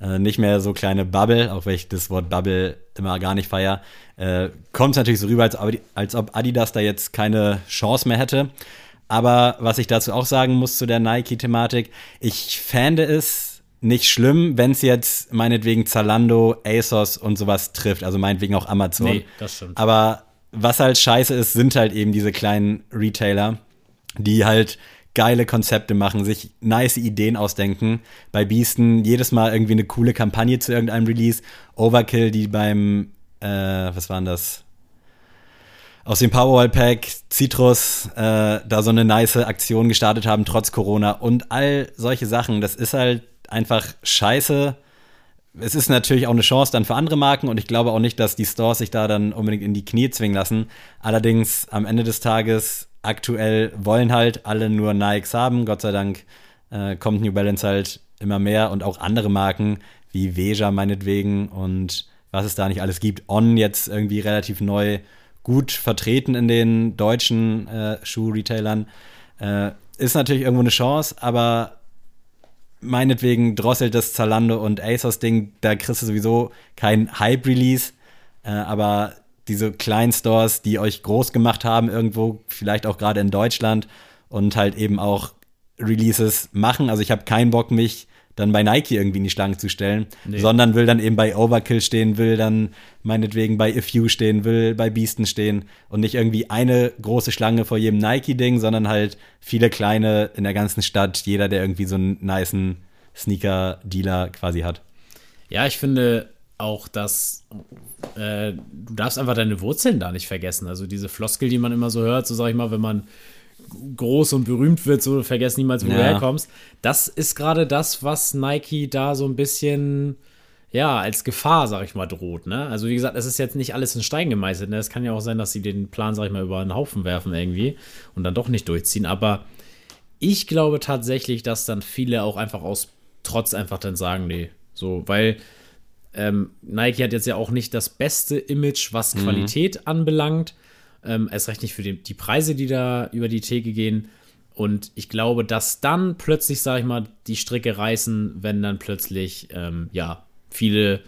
äh, nicht mehr so kleine Bubble, auch wenn ich das Wort Bubble immer gar nicht feier, äh, kommt es natürlich so rüber, als, ob- als ob Adidas da jetzt keine Chance mehr hätte. Aber was ich dazu auch sagen muss zu der Nike-Thematik, ich fände es nicht schlimm, wenn es jetzt meinetwegen Zalando, ASOS und sowas trifft, also meinetwegen auch Amazon. Nee, das stimmt. Aber was halt scheiße ist, sind halt eben diese kleinen Retailer, die halt geile Konzepte machen, sich nice Ideen ausdenken. Bei Beasten jedes Mal irgendwie eine coole Kampagne zu irgendeinem Release. Overkill, die beim, äh, was waren das? Aus dem Powerwall Pack, Citrus, äh, da so eine nice Aktion gestartet haben, trotz Corona und all solche Sachen. Das ist halt einfach scheiße. Es ist natürlich auch eine Chance dann für andere Marken und ich glaube auch nicht, dass die Stores sich da dann unbedingt in die Knie zwingen lassen. Allerdings am Ende des Tages aktuell wollen halt alle nur Nikes haben. Gott sei Dank äh, kommt New Balance halt immer mehr und auch andere Marken wie Veja meinetwegen und was es da nicht alles gibt. On jetzt irgendwie relativ neu gut vertreten in den deutschen äh, Schuh-Retailern. Äh, ist natürlich irgendwo eine Chance, aber meinetwegen drosselt das Zalando und ASOS-Ding, da kriegst du sowieso kein Hype-Release, äh, aber diese kleinen Stores, die euch groß gemacht haben, irgendwo, vielleicht auch gerade in Deutschland und halt eben auch Releases machen. Also ich habe keinen Bock, mich dann bei Nike irgendwie in die Schlange zu stellen, Nee. sondern will dann eben bei Overkill stehen, will dann meinetwegen bei A Few stehen, will bei Beasten stehen und nicht irgendwie eine große Schlange vor jedem Nike-Ding, sondern halt viele kleine in der ganzen Stadt, jeder, der irgendwie so einen nicen Sneaker-Dealer quasi hat. Ja, ich finde auch, dass äh, du darfst einfach deine Wurzeln da nicht vergessen. Also diese Floskel, die man immer so hört, so sag ich mal, wenn man groß und berühmt wird, so vergesst niemals, wo du Ja. herkommst. Das ist gerade das, was Nike da so ein bisschen ja, als Gefahr, sag ich mal, droht. Ne? Also, wie gesagt, es ist jetzt nicht alles in Stein gemeißelt. Ne? Es kann ja auch sein, dass sie den Plan, sag ich mal, über einen Haufen werfen irgendwie und dann doch nicht durchziehen. Aber ich glaube tatsächlich, dass dann viele auch einfach aus Trotz einfach dann sagen, nee, so, weil ähm, Nike hat jetzt ja auch nicht das beste Image, was Qualität anbelangt. Ähm, erst recht nicht für die, die Preise, die da über die Theke gehen. Und ich glaube, dass dann plötzlich, sag ich mal, die Stricke reißen, wenn dann plötzlich, ähm, ja, viele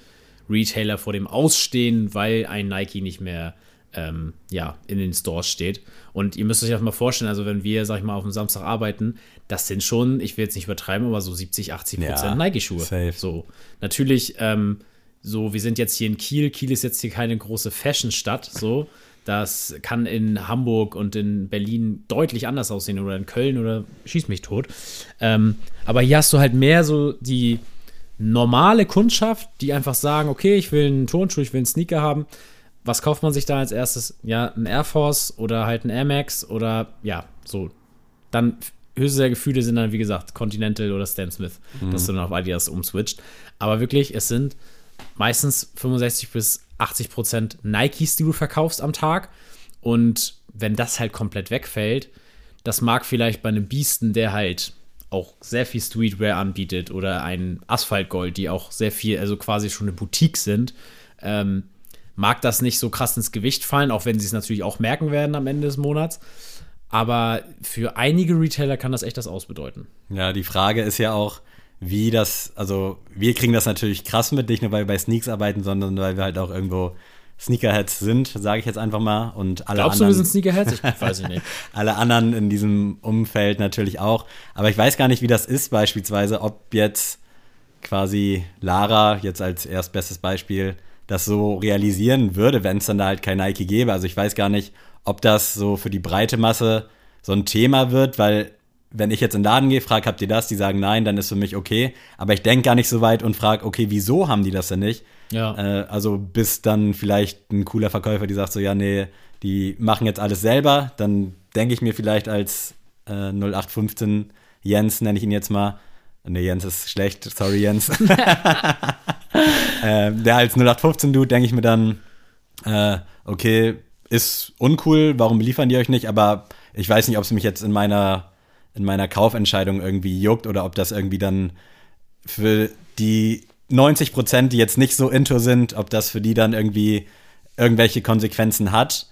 Retailer vor dem Ausstehen, weil ein Nike nicht mehr, ähm, ja, in den Stores steht. Und ihr müsst euch das mal vorstellen, also wenn wir, sag ich mal, auf dem Samstag arbeiten, das sind schon, ich will jetzt nicht übertreiben, aber so 70, 80 Prozent Ja, Nike-Schuhe. So, natürlich, ähm, so, wir sind jetzt hier in Kiel. Kiel ist jetzt hier keine große Fashion-Stadt, so. Das kann in Hamburg und in Berlin deutlich anders aussehen oder in Köln oder schieß mich tot. Ähm, aber hier hast du halt mehr so die normale Kundschaft, die einfach sagen, okay, ich will einen Turnschuh, ich will einen Sneaker haben. Was kauft man sich da als erstes? Ja, ein Air Force oder halt ein Air Max oder ja, so. Dann höchste der Gefühle sind dann, wie gesagt, Continental oder Stan Smith, dass du dann auf Adidas umswitcht. Aber wirklich, es sind meistens 65 bis 80 Prozent Nikes, die du verkaufst am Tag. Und wenn das halt komplett wegfällt, das mag vielleicht bei einem Beasten, der halt auch sehr viel Streetwear anbietet oder ein Asphaltgold, die auch sehr viel, also quasi schon eine Boutique sind, ähm, mag das nicht so krass ins Gewicht fallen, auch wenn sie es natürlich auch merken werden am Ende des Monats. Aber für einige Retailer kann das echt das Ausbedeuten. Ja, die Frage ist ja auch, wie das, also wir kriegen das natürlich krass mit, nicht nur weil wir bei Sneaks arbeiten, sondern weil wir halt auch irgendwo Sneakerheads sind, sage ich jetzt einfach mal. Und alle Glaubst du, anderen, wir sind Sneakerheads? Ich weiß ich nicht. alle anderen in diesem Umfeld natürlich auch. Aber ich weiß gar nicht, wie das ist beispielsweise, ob jetzt quasi Lara jetzt als erstbestes Beispiel das so realisieren würde, wenn es dann da halt kein Nike gäbe. Also ich weiß gar nicht, ob das so für die breite Masse so ein Thema wird, weil wenn ich jetzt in den Laden gehe, frage, habt ihr das? Die sagen nein, dann ist für mich okay. Aber ich denke gar nicht so weit und frage, okay, wieso haben die das denn nicht? Ja. Äh, also bis dann vielleicht ein cooler Verkäufer, die sagt so, ja, nee, die machen jetzt alles selber, dann denke ich mir vielleicht als äh, 0815 Jens, nenne ich ihn jetzt mal. Nee, Jens ist schlecht, sorry Jens. äh, der als 0815-Dude denke ich mir dann, äh, okay, ist uncool, warum liefern die euch nicht? Aber ich weiß nicht, ob es mich jetzt in meiner, in meiner Kaufentscheidung irgendwie juckt oder ob das irgendwie dann für die 90 Prozent, die jetzt nicht so into sind, ob das für die dann irgendwie irgendwelche Konsequenzen hat.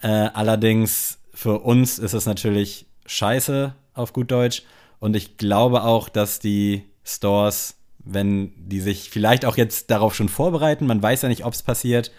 Äh, allerdings für uns ist es natürlich scheiße auf gut Deutsch. Und ich glaube auch, dass die Stores, wenn die sich vielleicht auch jetzt darauf schon vorbereiten, man weiß ja nicht, ob es passiert.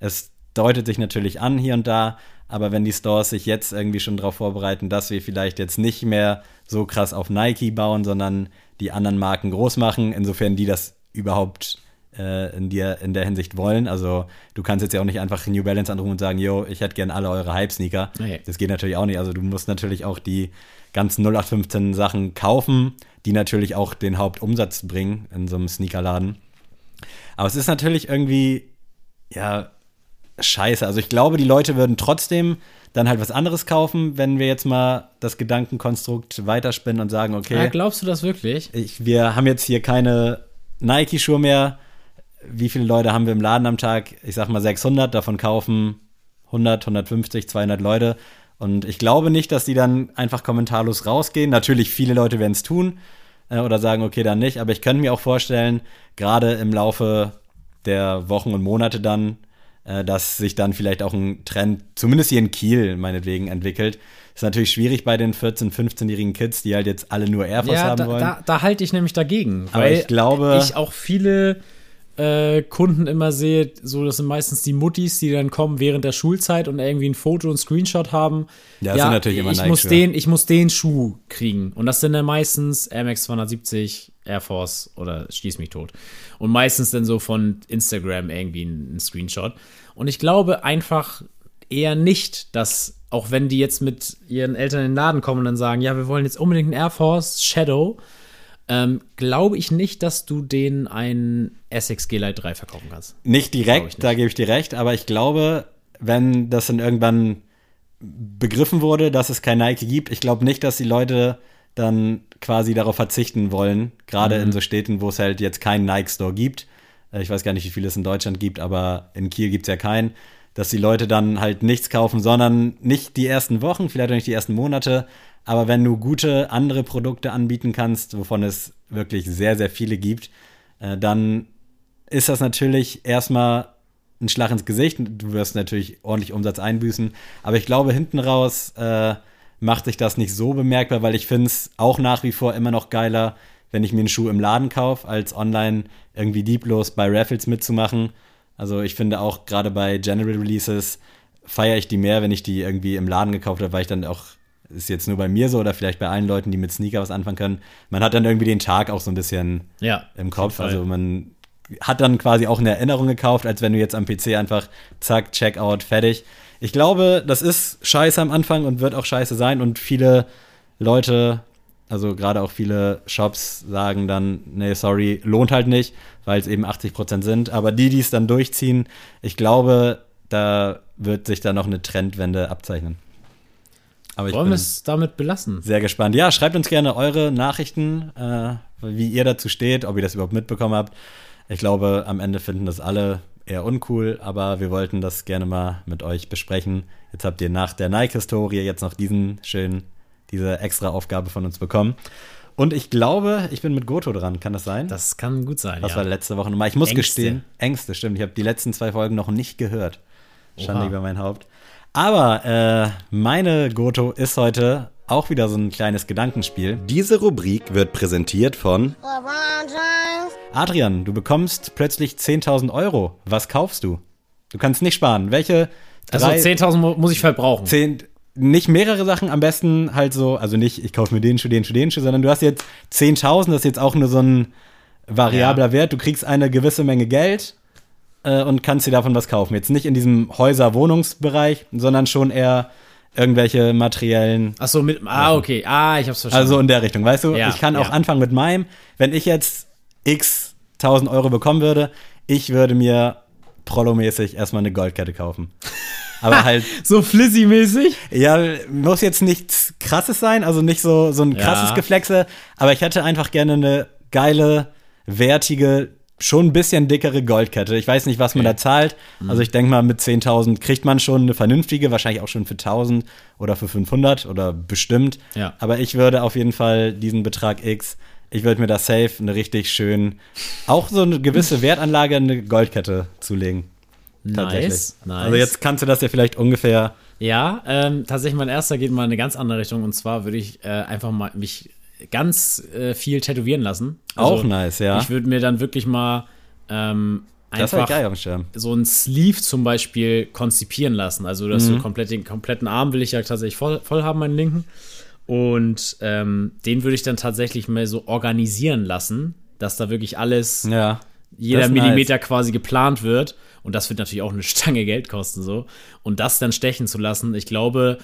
Es deutet sich natürlich an hier und da, aber wenn die Stores sich jetzt irgendwie schon darauf vorbereiten, dass wir vielleicht jetzt nicht mehr so krass auf Nike bauen, sondern die anderen Marken groß machen, insofern die das überhaupt äh, in, dir, in der Hinsicht wollen. Also du kannst jetzt ja auch nicht einfach New Balance anrufen und sagen, yo, ich hätte gerne alle eure Hype-Sneaker. Nee. Das geht natürlich auch nicht. Also du musst natürlich auch die ganzen 0815 Sachen kaufen, die natürlich auch den Hauptumsatz bringen in so einem Sneakerladen. Aber es ist natürlich irgendwie, ja, scheiße. Also ich glaube, die Leute würden trotzdem dann halt was anderes kaufen, wenn wir jetzt mal das Gedankenkonstrukt weiterspinnen und sagen, okay, Ja, glaubst du das wirklich? ich, wir haben jetzt hier keine Nike-Schuhe mehr. Wie viele Leute haben wir im Laden am Tag? Ich sag mal 600, davon kaufen 100, 150, 200 Leute. Und ich glaube nicht, dass die dann einfach kommentarlos rausgehen. Natürlich, viele Leute werden es tun äh, oder sagen, okay, dann nicht. Aber ich könnte mir auch vorstellen, gerade im Laufe der Wochen und Monate dann, dass sich dann vielleicht auch ein Trend, zumindest hier in Kiel meinetwegen, entwickelt. Ist natürlich schwierig bei den 14-, 15-jährigen Kids, die halt jetzt alle nur Air Force Ja, haben da, wollen. da, da halte ich nämlich dagegen. Aber weil ich glaube- Ich auch viele äh, Kunden immer sehe, so das sind meistens die Muttis, die dann kommen während der Schulzeit und irgendwie ein Foto und Screenshot haben. Ja, das sind natürlich immer ich muss den, ich muss den Schuh kriegen. Und das sind dann meistens Air Max 270, Air Force oder Stieß mich tot. Und meistens dann so von Instagram irgendwie ein, ein Screenshot. Und ich glaube einfach eher nicht, dass, auch wenn die jetzt mit ihren Eltern in den Laden kommen und dann sagen, ja, wir wollen jetzt unbedingt einen Air Force Shadow, ähm, glaube ich nicht, dass du denen einen Essex G-Lite 3 verkaufen kannst. Nicht direkt, ich nicht. da gebe ich dir recht, aber ich glaube, wenn das dann irgendwann begriffen wurde, dass es kein Nike gibt, ich glaube nicht, dass die Leute dann quasi darauf verzichten wollen, gerade Mhm. in so Städten, wo es halt jetzt keinen Nike-Store gibt. Äh, Ich weiß gar nicht, wie viel es in Deutschland gibt, aber in Kiel gibt es ja keinen, dass die Leute dann halt nichts kaufen, sondern nicht die ersten Wochen, vielleicht auch nicht die ersten Monate, aber wenn du gute andere Produkte anbieten kannst, wovon es wirklich sehr, sehr viele gibt, äh, dann ist das natürlich erstmal ein Schlag ins Gesicht. Du wirst natürlich ordentlich Umsatz einbüßen. Aber ich glaube, hinten raus äh, macht sich das nicht so bemerkbar, weil ich finde es auch nach wie vor immer noch geiler, wenn ich mir einen Schuh im Laden kaufe, als online irgendwie dieblos bei Raffles mitzumachen. Also ich finde auch gerade bei General Releases feiere ich die mehr, wenn ich die irgendwie im Laden gekauft habe, weil ich dann auch, ist jetzt nur bei mir so oder vielleicht bei allen Leuten, die mit Sneaker was anfangen können, man hat dann irgendwie den Tag auch so ein bisschen Ja. im Kopf. Also man hat dann quasi auch eine Erinnerung gekauft, als wenn du jetzt am PC einfach zack, Checkout, fertig. Ich glaube, das ist scheiße am Anfang und wird auch scheiße sein und viele Leute, also gerade auch viele Shops sagen dann, nee, sorry, lohnt halt nicht, weil es eben 80% sind. Aber die, die es dann durchziehen, ich glaube, da wird sich dann noch eine Trendwende abzeichnen. Aber ich Wollen wir es damit belassen? sehr gespannt. Ja, schreibt uns gerne eure Nachrichten, äh, wie ihr dazu steht, ob ihr das überhaupt mitbekommen habt. Ich glaube, am Ende finden das alle eher uncool, aber wir wollten das gerne mal mit euch besprechen. Jetzt habt ihr nach der Nike-Historie jetzt noch diesen schönen, diese extra Aufgabe von uns bekommen. Und ich glaube, ich bin mit Goto dran. Kann das sein? Das kann gut sein. Das ja. war letzte Woche nochmal. Ich muss Ängste. gestehen, Ängste, stimmt. Ich habe die letzten zwei Folgen noch nicht gehört. Schande Oha. über mein Haupt. Aber äh, meine Goto ist heute auch wieder so ein kleines Gedankenspiel. Diese Rubrik wird präsentiert von. Adrian, du bekommst plötzlich 10.000 Euro. Was kaufst du? Du kannst nicht sparen. Welche Also drei, 10.000 mu- muss ich verbrauchen. zehn, nicht mehrere Sachen, am besten halt so, also nicht, ich kaufe mir den Schuh, den Schuh, den Schuh, sondern du hast jetzt 10.000, das ist jetzt auch nur so ein variabler Wert. Du kriegst eine gewisse Menge Geld äh, und kannst dir davon was kaufen. Jetzt nicht in diesem Häuser-Wohnungsbereich, sondern schon eher irgendwelche materiellen Ach so, mit. Ah, okay. Ah, ich hab's verstanden. also in der Richtung, weißt du? Ja, ich kann auch ja. anfangen mit meinem. Wenn ich jetzt x 1000 Euro bekommen würde, ich würde mir Prollo-mäßig erstmal eine Goldkette kaufen. Aber halt, so Flizzy-mäßig? ja, muss jetzt nichts krasses sein, also nicht so, so ein krasses Ja. Geflexe, aber ich hätte einfach gerne eine geile, wertige, schon ein bisschen dickere Goldkette. Ich weiß nicht, was man Okay. da zahlt. Mhm. Also ich denke mal, mit 10.000 kriegt man schon eine vernünftige, wahrscheinlich auch schon für 1.000 oder für 500 oder bestimmt. Ja. Aber ich würde auf jeden Fall diesen Betrag X, ich würde mir da safe eine richtig schön, auch so eine gewisse Wertanlage, eine Goldkette zulegen. Tatsächlich. Nice, nice. Also jetzt kannst du das ja vielleicht ungefähr. Ja, ähm, tatsächlich mein erster geht mal in eine ganz andere Richtung und zwar würde ich äh, einfach mal mich ganz äh, viel tätowieren lassen. Also, Auch nice, ja. Ich würde mir dann wirklich mal ähm, einfach so ein Sleeve zum Beispiel konzipieren lassen. Also das Mhm. so komplett, den kompletten Arm will ich ja tatsächlich voll, voll haben, meinen linken. Und ähm, den würde ich dann tatsächlich mal so organisieren lassen, dass da wirklich alles Ja. jeder Millimeter quasi geplant wird. Und das wird natürlich auch eine Stange Geld kosten, so. Und das dann stechen zu lassen, ich glaube,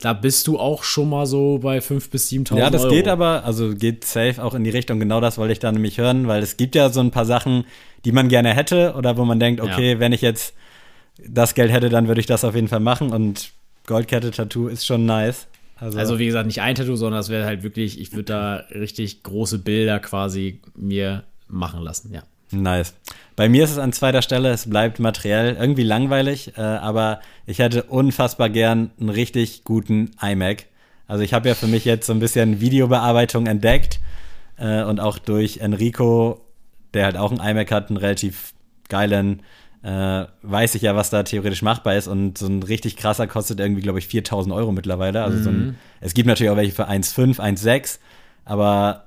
da bist du auch schon mal so bei 5.000 bis 7.000 Ja, das Euro. geht aber, also geht safe auch in die Richtung, genau das wollte ich da nämlich hören, weil es gibt ja so ein paar Sachen, die man gerne hätte oder wo man denkt, okay, Ja. wenn ich jetzt das Geld hätte, dann würde ich das auf jeden Fall machen und Goldkette-Tattoo ist schon nice. Also, Also, wie gesagt, nicht ein Tattoo, sondern das wäre halt wirklich, ich würde da richtig große Bilder quasi mir machen lassen, ja. Nice. Bei mir ist es an zweiter Stelle, es bleibt materiell irgendwie langweilig, äh, aber ich hätte unfassbar gern einen richtig guten iMac. Also ich habe ja für mich jetzt so ein bisschen Videobearbeitung entdeckt äh, und auch durch Enrico, der halt auch einen iMac hat, einen relativ geilen, äh, weiß ich ja, was da theoretisch machbar ist und so ein richtig krasser kostet irgendwie, glaube ich, 4000 Euro mittlerweile. Also so ein, es gibt natürlich auch welche für 1,5, 1,6, aber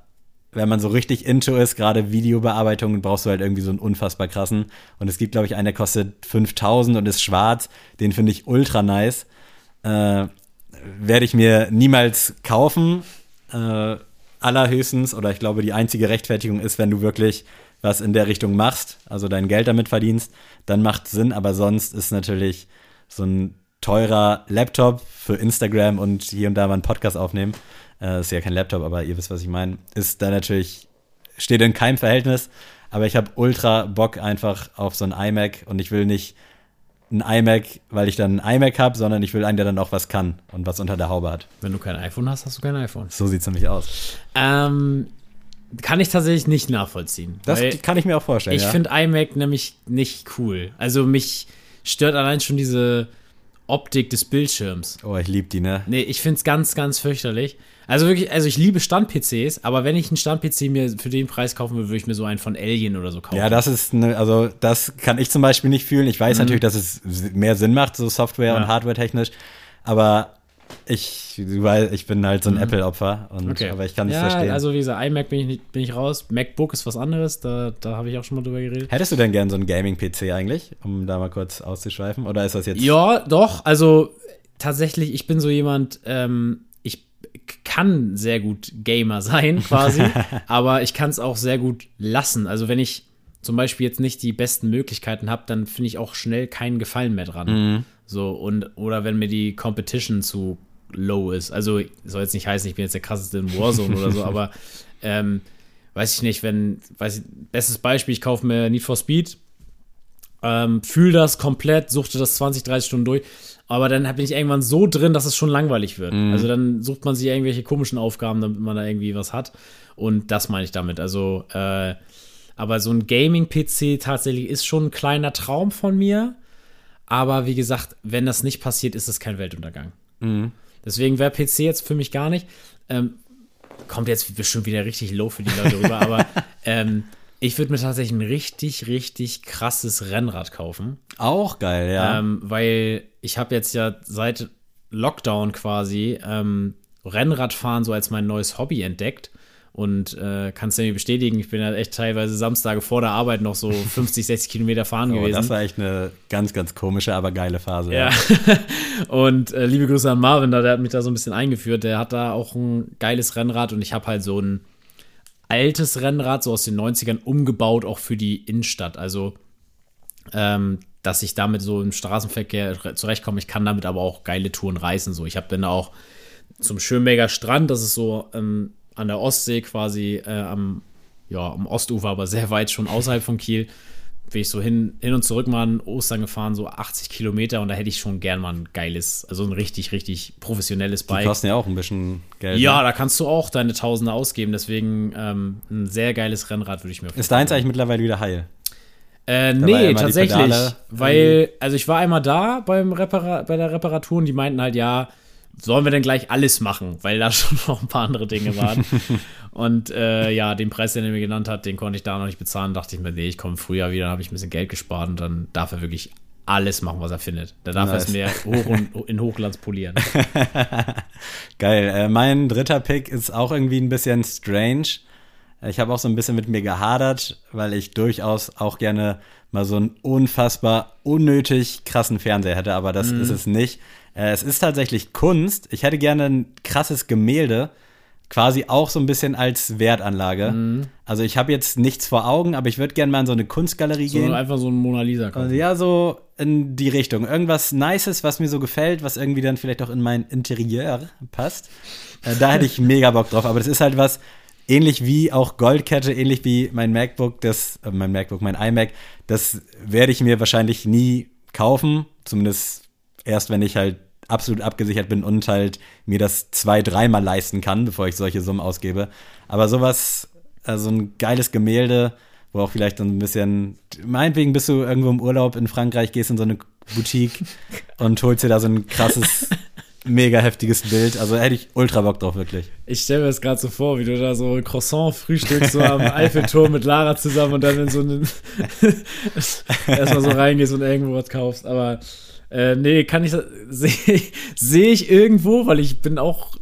wenn man so richtig into ist, gerade Videobearbeitung, brauchst du halt irgendwie so einen unfassbar krassen. Und es gibt, glaube ich, einen, der kostet 5000 und ist schwarz. Den finde ich ultra nice. Äh, werde ich mir niemals kaufen. Äh, allerhöchstens, oder ich glaube, die einzige Rechtfertigung ist, wenn du wirklich was in der Richtung machst, also dein Geld damit verdienst, dann macht Sinn, aber sonst ist natürlich so ein teurer Laptop für Instagram und hier und da mal einen Podcast aufnehmen, äh, ist ja kein Laptop, aber ihr wisst, was ich meine, ist da natürlich, steht in keinem Verhältnis, aber ich habe ultra Bock einfach auf so ein iMac und ich will nicht ein iMac, weil ich dann ein iMac habe, sondern ich will einen, der dann auch was kann und was unter der Haube hat. Wenn du kein iPhone hast, hast du kein iPhone. So sieht's nämlich aus. Ähm, kann ich tatsächlich nicht nachvollziehen. Das kann ich mir auch vorstellen. ich ja. finde iMac nämlich nicht cool. Also mich stört allein schon diese Optik des Bildschirms. Oh, ich liebe die, ne? Nee, ich finde es ganz, ganz fürchterlich. Also wirklich, also ich liebe Stand-PCs, aber wenn ich einen Stand-PC mir für den Preis kaufen würde, würde ich mir so einen von Alien oder so kaufen. Ja, das ist, ne, also das kann ich zum Beispiel nicht fühlen. Ich weiß natürlich, dass es mehr Sinn macht, so Software- und Mhm. Ja. Hardware-technisch, aber ich, weißt, ich bin halt so ein Apple-Opfer, und Mhm. Okay. aber ich kann es ja, verstehen. also wie gesagt, iMac bin ich, nicht, bin ich raus. MacBook ist was anderes, da, da habe ich auch schon mal drüber geredet. Hättest du denn gern so einen Gaming-PC eigentlich, um da mal kurz auszuschweifen? Oder ist das jetzt. Ja, doch. Also tatsächlich, ich bin so jemand, ähm, ich kann sehr gut Gamer sein, quasi, aber ich kann es auch sehr gut lassen. Also wenn ich zum Beispiel jetzt nicht die besten Möglichkeiten habe, dann finde ich auch schnell keinen Gefallen mehr dran. So, und, oder wenn mir die Competition zu low ist. Also, soll jetzt nicht heißen, ich bin jetzt der krasseste in Warzone oder so, aber ähm, weiß ich nicht, wenn, weiß ich, bestes Beispiel, ich kaufe mir Need for Speed, ähm, fühle das komplett, suchte das 20, 30 Stunden durch. Aber dann bin ich irgendwann so drin, dass es schon langweilig wird. Also dann sucht man sich irgendwelche komischen Aufgaben, damit man da irgendwie was hat. Und das meine ich damit. Also, äh, aber so ein Gaming-PC tatsächlich ist schon ein kleiner Traum von mir. Aber wie gesagt, wenn das nicht passiert, ist es kein Weltuntergang. Deswegen wäre PC jetzt für mich gar nicht. Ähm, kommt jetzt bestimmt wieder richtig low für die Leute rüber, aber ähm, ich würde mir tatsächlich ein richtig, richtig krasses Rennrad kaufen. Auch geil, ja. Ähm, weil ich habe jetzt ja seit Lockdown quasi ähm, Rennradfahren so als mein neues Hobby entdeckt. Und äh, kannst du mir bestätigen, ich bin ja echt teilweise Samstage vor der Arbeit noch so 50, 60 Kilometer fahren oh, gewesen. das war echt eine ganz, ganz komische, aber geile Phase. Ja. und äh, liebe Grüße an Marvin, da, der hat mich da so ein bisschen eingeführt. Der hat da auch ein geiles Rennrad und ich habe halt so ein altes Rennrad, so aus den 90ern, umgebaut, auch für die Innenstadt. Also, ähm, dass ich damit so im Straßenverkehr zurechtkomme. Ich kann damit aber auch geile Touren reißen. So, ich habe dann auch zum Schönberger Strand, das ist so ähm, an der Ostsee quasi äh, am, ja, am Ostufer, aber sehr weit schon außerhalb von Kiel. Bin ich so hin, hin und zurück mal an Ostern gefahren, so 80 Kilometer und da hätte ich schon gern mal ein geiles, also ein richtig, richtig professionelles Die Bike. kosten ja auch ein bisschen Geld. Ja, ne? da kannst du auch deine Tausende ausgeben. Deswegen ähm, ein sehr geiles Rennrad würde ich mir Ist deins eigentlich mittlerweile wieder heil? Äh, nee, die tatsächlich. Pedale Weil, also ich war einmal da beim Repara bei der Reparatur und die meinten halt, ja, sollen wir denn gleich alles machen? Weil da schon noch ein paar andere Dinge waren. und äh, ja, den Preis, den er mir genannt hat, den konnte ich da noch nicht bezahlen. Dachte ich mir, nee, ich komme früher wieder, dann habe ich ein bisschen Geld gespart und dann darf er wirklich alles machen, was er findet. Da darf Nice. er es mir hoch und in Hochglanz polieren. Geil. Äh, mein dritter Pick ist auch irgendwie ein bisschen strange. Ich habe auch so ein bisschen mit mir gehadert, weil ich durchaus auch gerne mal so einen unfassbar unnötig krassen Fernseher hätte, aber das ist es nicht. Äh, es ist tatsächlich Kunst. Ich hätte gerne ein krasses Gemälde, quasi auch so ein bisschen als Wertanlage. Also ich habe jetzt nichts vor Augen, aber ich würde gerne mal in so eine Kunstgalerie So gehen. einfach so ein Mona Lisa kaufen. Also ja, so in die Richtung. Irgendwas Nices, was mir so gefällt, was irgendwie dann vielleicht auch in mein Interieur passt. Äh, da hätte ich mega Bock drauf. Aber das ist halt was ähnlich wie auch Goldkette, ähnlich wie mein MacBook, das, äh, mein MacBook, mein iMac. Das werde ich mir wahrscheinlich nie kaufen. Zumindest erst, wenn ich halt absolut abgesichert bin und halt mir das zwei, dreimal leisten kann, bevor ich solche Summen ausgebe. Aber sowas, also ein geiles Gemälde, wo auch vielleicht so ein bisschen, meinetwegen bist du irgendwo im Urlaub in Frankreich, gehst in so eine Boutique und holst dir da so ein krasses, mega heftiges Bild. Also hätte ich ultra Bock drauf, wirklich. Ich stelle mir das gerade so vor, wie du da so ein Croissant frühstückst, so am Eiffelturm mit Lara zusammen und dann in so einen erstmal so reingehst und irgendwo was kaufst. Aber äh, nee, kann ich sehe seh ich irgendwo, weil ich bin auch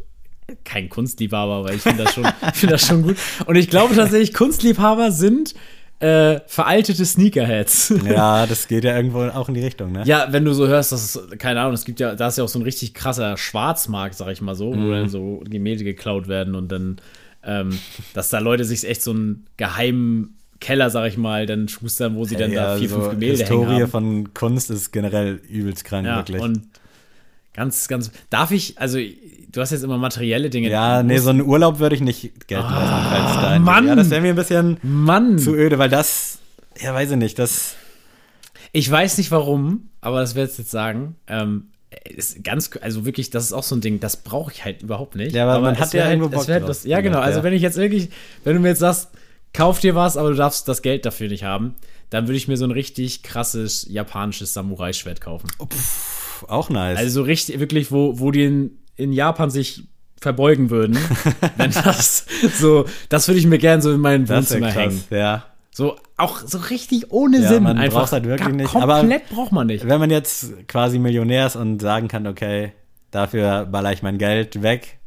kein Kunstliebhaber, aber ich finde das schon, finde das schon gut. Und ich glaube tatsächlich, Kunstliebhaber sind äh, veraltete Sneakerheads. Ja, das geht ja irgendwo auch in die Richtung, ne? Ja, wenn du so hörst, dass es, keine Ahnung, es gibt ja, da ist ja auch so ein richtig krasser Schwarzmarkt, sag ich mal so, wo dann so Gemälde geklaut werden und dann, ähm, dass da Leute sich echt so einen geheimen Keller, sag ich mal, dann schustern, wo sie dann da vier, fünf Gemälde hängen Historie haben. von Kunst ist generell übelst krank, ja, wirklich. und ganz, ganz, darf ich, also, du hast jetzt immer materielle Dinge. ja, nee, so einen Urlaub würde ich nicht gelten lassen, da ein- Mann! Ja, das wäre mir ein bisschen Mann! zu öde, weil das, ja, weiß ich nicht, das Ich weiß nicht warum, aber das werde ich jetzt sagen. Ähm, ist ganz, also wirklich, das ist auch so ein Ding, das brauche ich halt überhaupt nicht. Ja, aber man es hat ja irgendwo es Bock drauf. das- Ja, genau. Also Ja. wenn ich jetzt wirklich, wenn du mir jetzt sagst, kauf dir was, aber du darfst das Geld dafür nicht haben, dann würde ich mir so ein richtig krasses japanisches Samurai-Schwert kaufen. pff, auch nice. Also so richtig, wirklich, wo, wo die in, in Japan sich verbeugen würden, wenn das so, das würde ich mir gerne so in mein das wär Wohnzimmer hängen. ja. So, auch so richtig ohne Ja, Sinn. man Einfach braucht's halt wirklich nicht, Komplett aber- braucht man nicht. Wenn man jetzt quasi Millionär ist und sagen kann, okay, dafür baller ich mein Geld weg.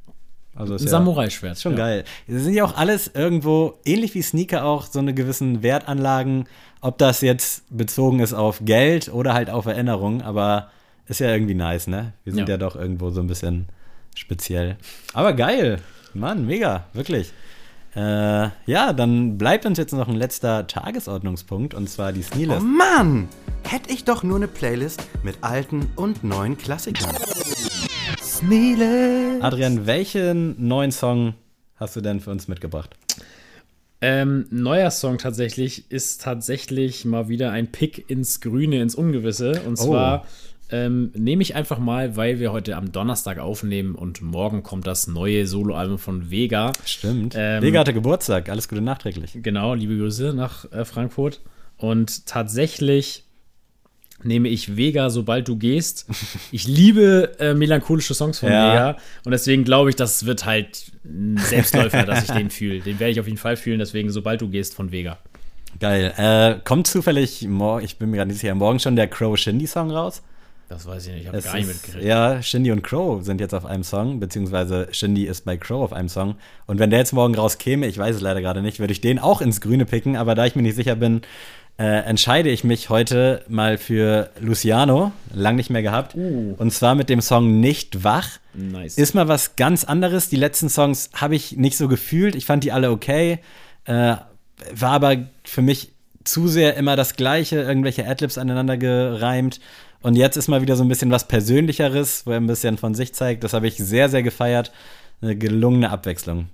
Also ist Ein ja Samurai-Schwert. schon ja. geil. Das sind ja auch alles irgendwo, ähnlich wie Sneaker auch, so eine gewissen Wertanlagen, ob das jetzt bezogen ist auf Geld oder halt auf Erinnerung, aber ist ja irgendwie nice, ne? Wir sind ja, Ja. doch irgendwo so ein bisschen speziell. Aber geil. Mann, mega, wirklich. Äh, ja, dann bleibt uns jetzt noch ein letzter Tagesordnungspunkt und zwar die Oh Sneelist. Mann! Hätte ich doch nur eine Playlist mit alten und neuen Klassikern. Sneele! Adrian, welchen neuen Song hast du denn für uns mitgebracht? Ähm, neuer Song tatsächlich ist tatsächlich mal wieder ein Pick ins Grüne, ins Ungewisse. Und Oh. zwar ähm, nehme ich einfach mal, weil wir heute am Donnerstag aufnehmen und morgen kommt das neue Soloalbum von Vega. Stimmt. Ähm, Vega hatte Geburtstag. Alles Gute nachträglich. Genau, liebe Grüße nach äh, Frankfurt. Und tatsächlich nehme ich Vega, sobald du gehst. Ich liebe äh, melancholische Songs von Ja. Vega und deswegen glaube ich, das wird halt ein Selbstläufer, dass ich den fühle. Den werde ich auf jeden Fall fühlen, deswegen sobald du gehst von Vega. Geil. Äh, kommt zufällig, morgen, ich bin mir gerade nicht sicher, morgen schon der Crow Shindy Song raus? Das weiß ich nicht, ich habe gar nicht mitgekriegt. Ja, Shindy und Crow sind jetzt auf einem Song, beziehungsweise Shindy ist bei Crow auf einem Song. Und wenn der jetzt morgen rauskäme, ich weiß es leider gerade nicht, würde ich den auch ins Grüne picken, aber da ich mir nicht sicher bin, äh, entscheide ich mich heute mal für Luciano, lang nicht mehr gehabt. Uh. Und zwar mit dem Song Nicht wach. Nice. Ist mal was ganz anderes. Die letzten Songs habe ich nicht so gefühlt. Ich fand die alle okay. Äh, war aber für mich zu sehr immer das Gleiche, irgendwelche Adlibs aneinander gereimt. Und jetzt ist mal wieder so ein bisschen was Persönlicheres, wo er ein bisschen von sich zeigt. Das habe ich sehr, sehr gefeiert. Eine gelungene Abwechslung.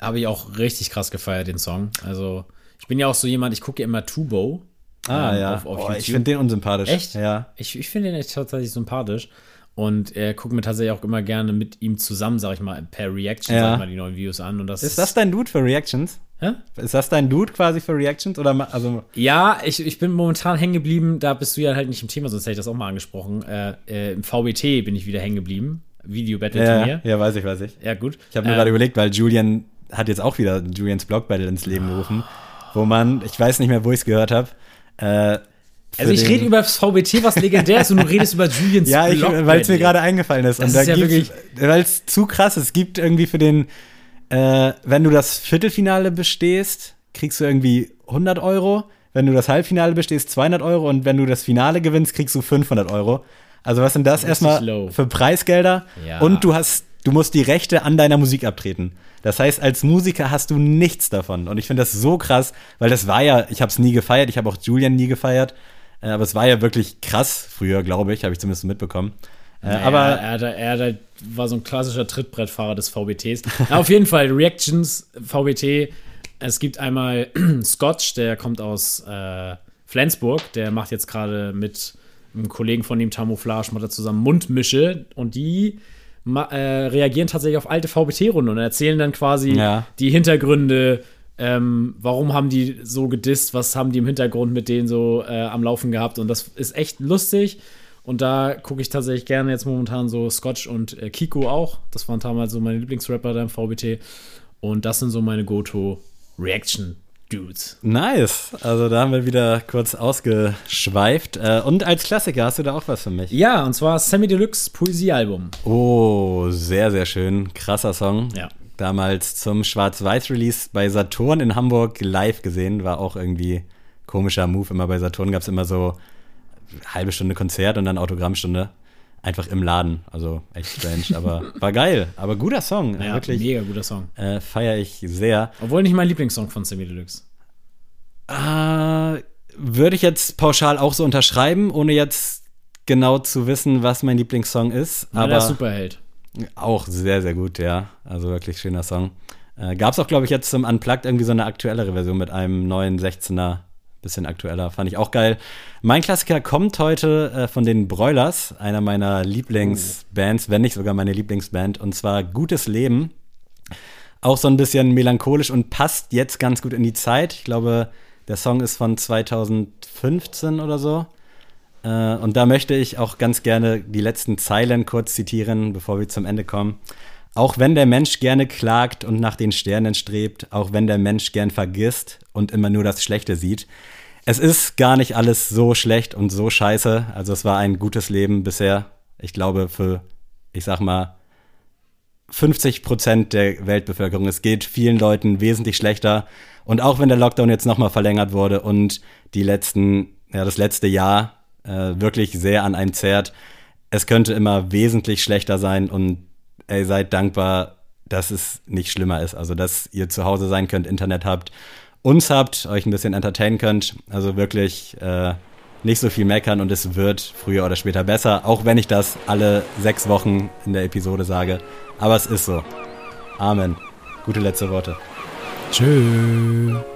Habe ich auch richtig krass gefeiert, den Song. Also, ich bin ja auch so jemand, ich gucke ja immer Tubo. Ah, ähm, ja. Auf, auf oh, ich finde den unsympathisch. Echt? Ja. Ich, ich finde ihn echt tatsächlich sympathisch. Und er guckt mir tatsächlich auch immer gerne mit ihm zusammen, sag ich mal, per Reaction, Ja. sag ich mal, die neuen Videos an. Und das Ist das dein Dude für Reactions? Hä? Ist das dein Dude quasi für Reactions? Oder also Ja, ich, ich bin momentan hängen geblieben, da bist du ja halt nicht im Thema, sonst hätte ich das auch mal angesprochen. Äh, äh, Im VBT bin ich wieder hängen geblieben. ja, Video-Battle-Turnier. ja, weiß ich, weiß ich. Ja. gut. Ich habe mir Ähm, gerade überlegt, weil Julian hat jetzt auch wieder Julians Blog Battle ins Leben gerufen, wo man, ich weiß nicht mehr, wo ich es gehört habe. Äh, Also ich rede über das VBT, was legendär ist, und du redest über Julians Ja, weil es mir gerade eingefallen ist. Das und da ist ja gibt's- weil es zu krass ist. Es gibt irgendwie für den, äh, wenn du das Viertelfinale bestehst, kriegst du irgendwie 100 Euro. Wenn du das Halbfinale bestehst, 200 Euro. Und wenn du das Finale gewinnst, kriegst du 500 Euro. Also was sind das Richtig erstmal für Preisgelder? Ja. Und du hast, du musst die Rechte an deiner Musik abtreten. Das heißt, als Musiker hast du nichts davon. Und ich finde das so krass, weil das war ja, ich habe es nie gefeiert, ich habe auch Julian nie gefeiert. Äh, Aber es war ja wirklich krass früher, glaube ich, habe ich zumindest mitbekommen. Äh, Naja, aber er, er hat, halt- war so ein klassischer Trittbrettfahrer des VBTs. Na, auf jeden Fall, Reactions, VBT. Es gibt einmal Scotch, der kommt aus äh, Flensburg. Der macht jetzt gerade mit einem Kollegen von ihm, Tamouflage, macht er zusammen Mundmische. Und die äh, reagieren tatsächlich auf alte VBT-Runden und erzählen dann quasi Ja. die Hintergründe. Ähm, warum haben die so gedisst? Was haben die im Hintergrund mit denen so äh, am Laufen gehabt? Und das ist echt lustig. Und da gucke ich tatsächlich gerne jetzt momentan so Scotch und äh, Kiko auch. Das waren damals so meine Lieblingsrapper da im VBT. Und das sind so meine Go-To-Reaction-Dudes. nice. Also da haben wir wieder kurz ausgeschweift. Äh, Und als Klassiker hast du da auch was für mich. Ja, und zwar Sammy Deluxe Poesiealbum. Oh, sehr, sehr schön. Krasser Song. Ja. Damals zum Schwarz-Weiß-Release bei Saturn in Hamburg live gesehen. War auch irgendwie komischer Move. Immer bei Saturn gab es immer so halbe Stunde Konzert und dann Autogrammstunde. Einfach im Laden. Also echt strange, aber war geil. Aber guter Song. Ja, Wirklich mega guter Song. äh, feiere ich sehr. Obwohl nicht mein Lieblingssong von Sammy Deluxe. Äh, würde ich jetzt pauschal auch so unterschreiben, ohne jetzt genau zu wissen, was mein Lieblingssong ist. Aber aber der Superheld. Auch sehr, sehr gut, ja. Also wirklich schöner Song. Äh, Gab es auch, glaube ich, jetzt zum Unplugged irgendwie so eine aktuellere Version mit einem neuen 16er. Bisschen aktueller, fand ich auch geil. Mein Klassiker kommt heute äh, von den Broilers, einer meiner Lieblingsbands, wenn nicht sogar meine Lieblingsband, und zwar Gutes Leben. Auch so ein bisschen melancholisch und passt jetzt ganz gut in die Zeit. Ich glaube, der Song ist von 2015 oder so. Äh, und da möchte ich auch ganz gerne die letzten Zeilen kurz zitieren, bevor wir zum Ende kommen. Auch wenn der Mensch gerne klagt und nach den Sternen strebt, auch wenn der Mensch gern vergisst und immer nur das Schlechte sieht. Es ist gar nicht alles so schlecht und so scheiße. Also es war ein gutes Leben bisher. Ich glaube für, ich sag mal, 50 Prozent der Weltbevölkerung. Es geht vielen Leuten wesentlich schlechter. Und auch wenn der Lockdown jetzt nochmal verlängert wurde und die letzten, ja, das letzte Jahr äh, wirklich sehr an einem zerrt, es könnte immer wesentlich schlechter sein und ey, seid dankbar, dass es nicht schlimmer ist. Also, dass ihr zu Hause sein könnt, Internet habt, uns habt, euch ein bisschen entertainen könnt. Also wirklich äh, nicht so viel meckern und es wird früher oder später besser, auch wenn ich das alle sechs Wochen in der Episode sage. Aber es ist so. Amen. Gute letzte Worte. Tschüss.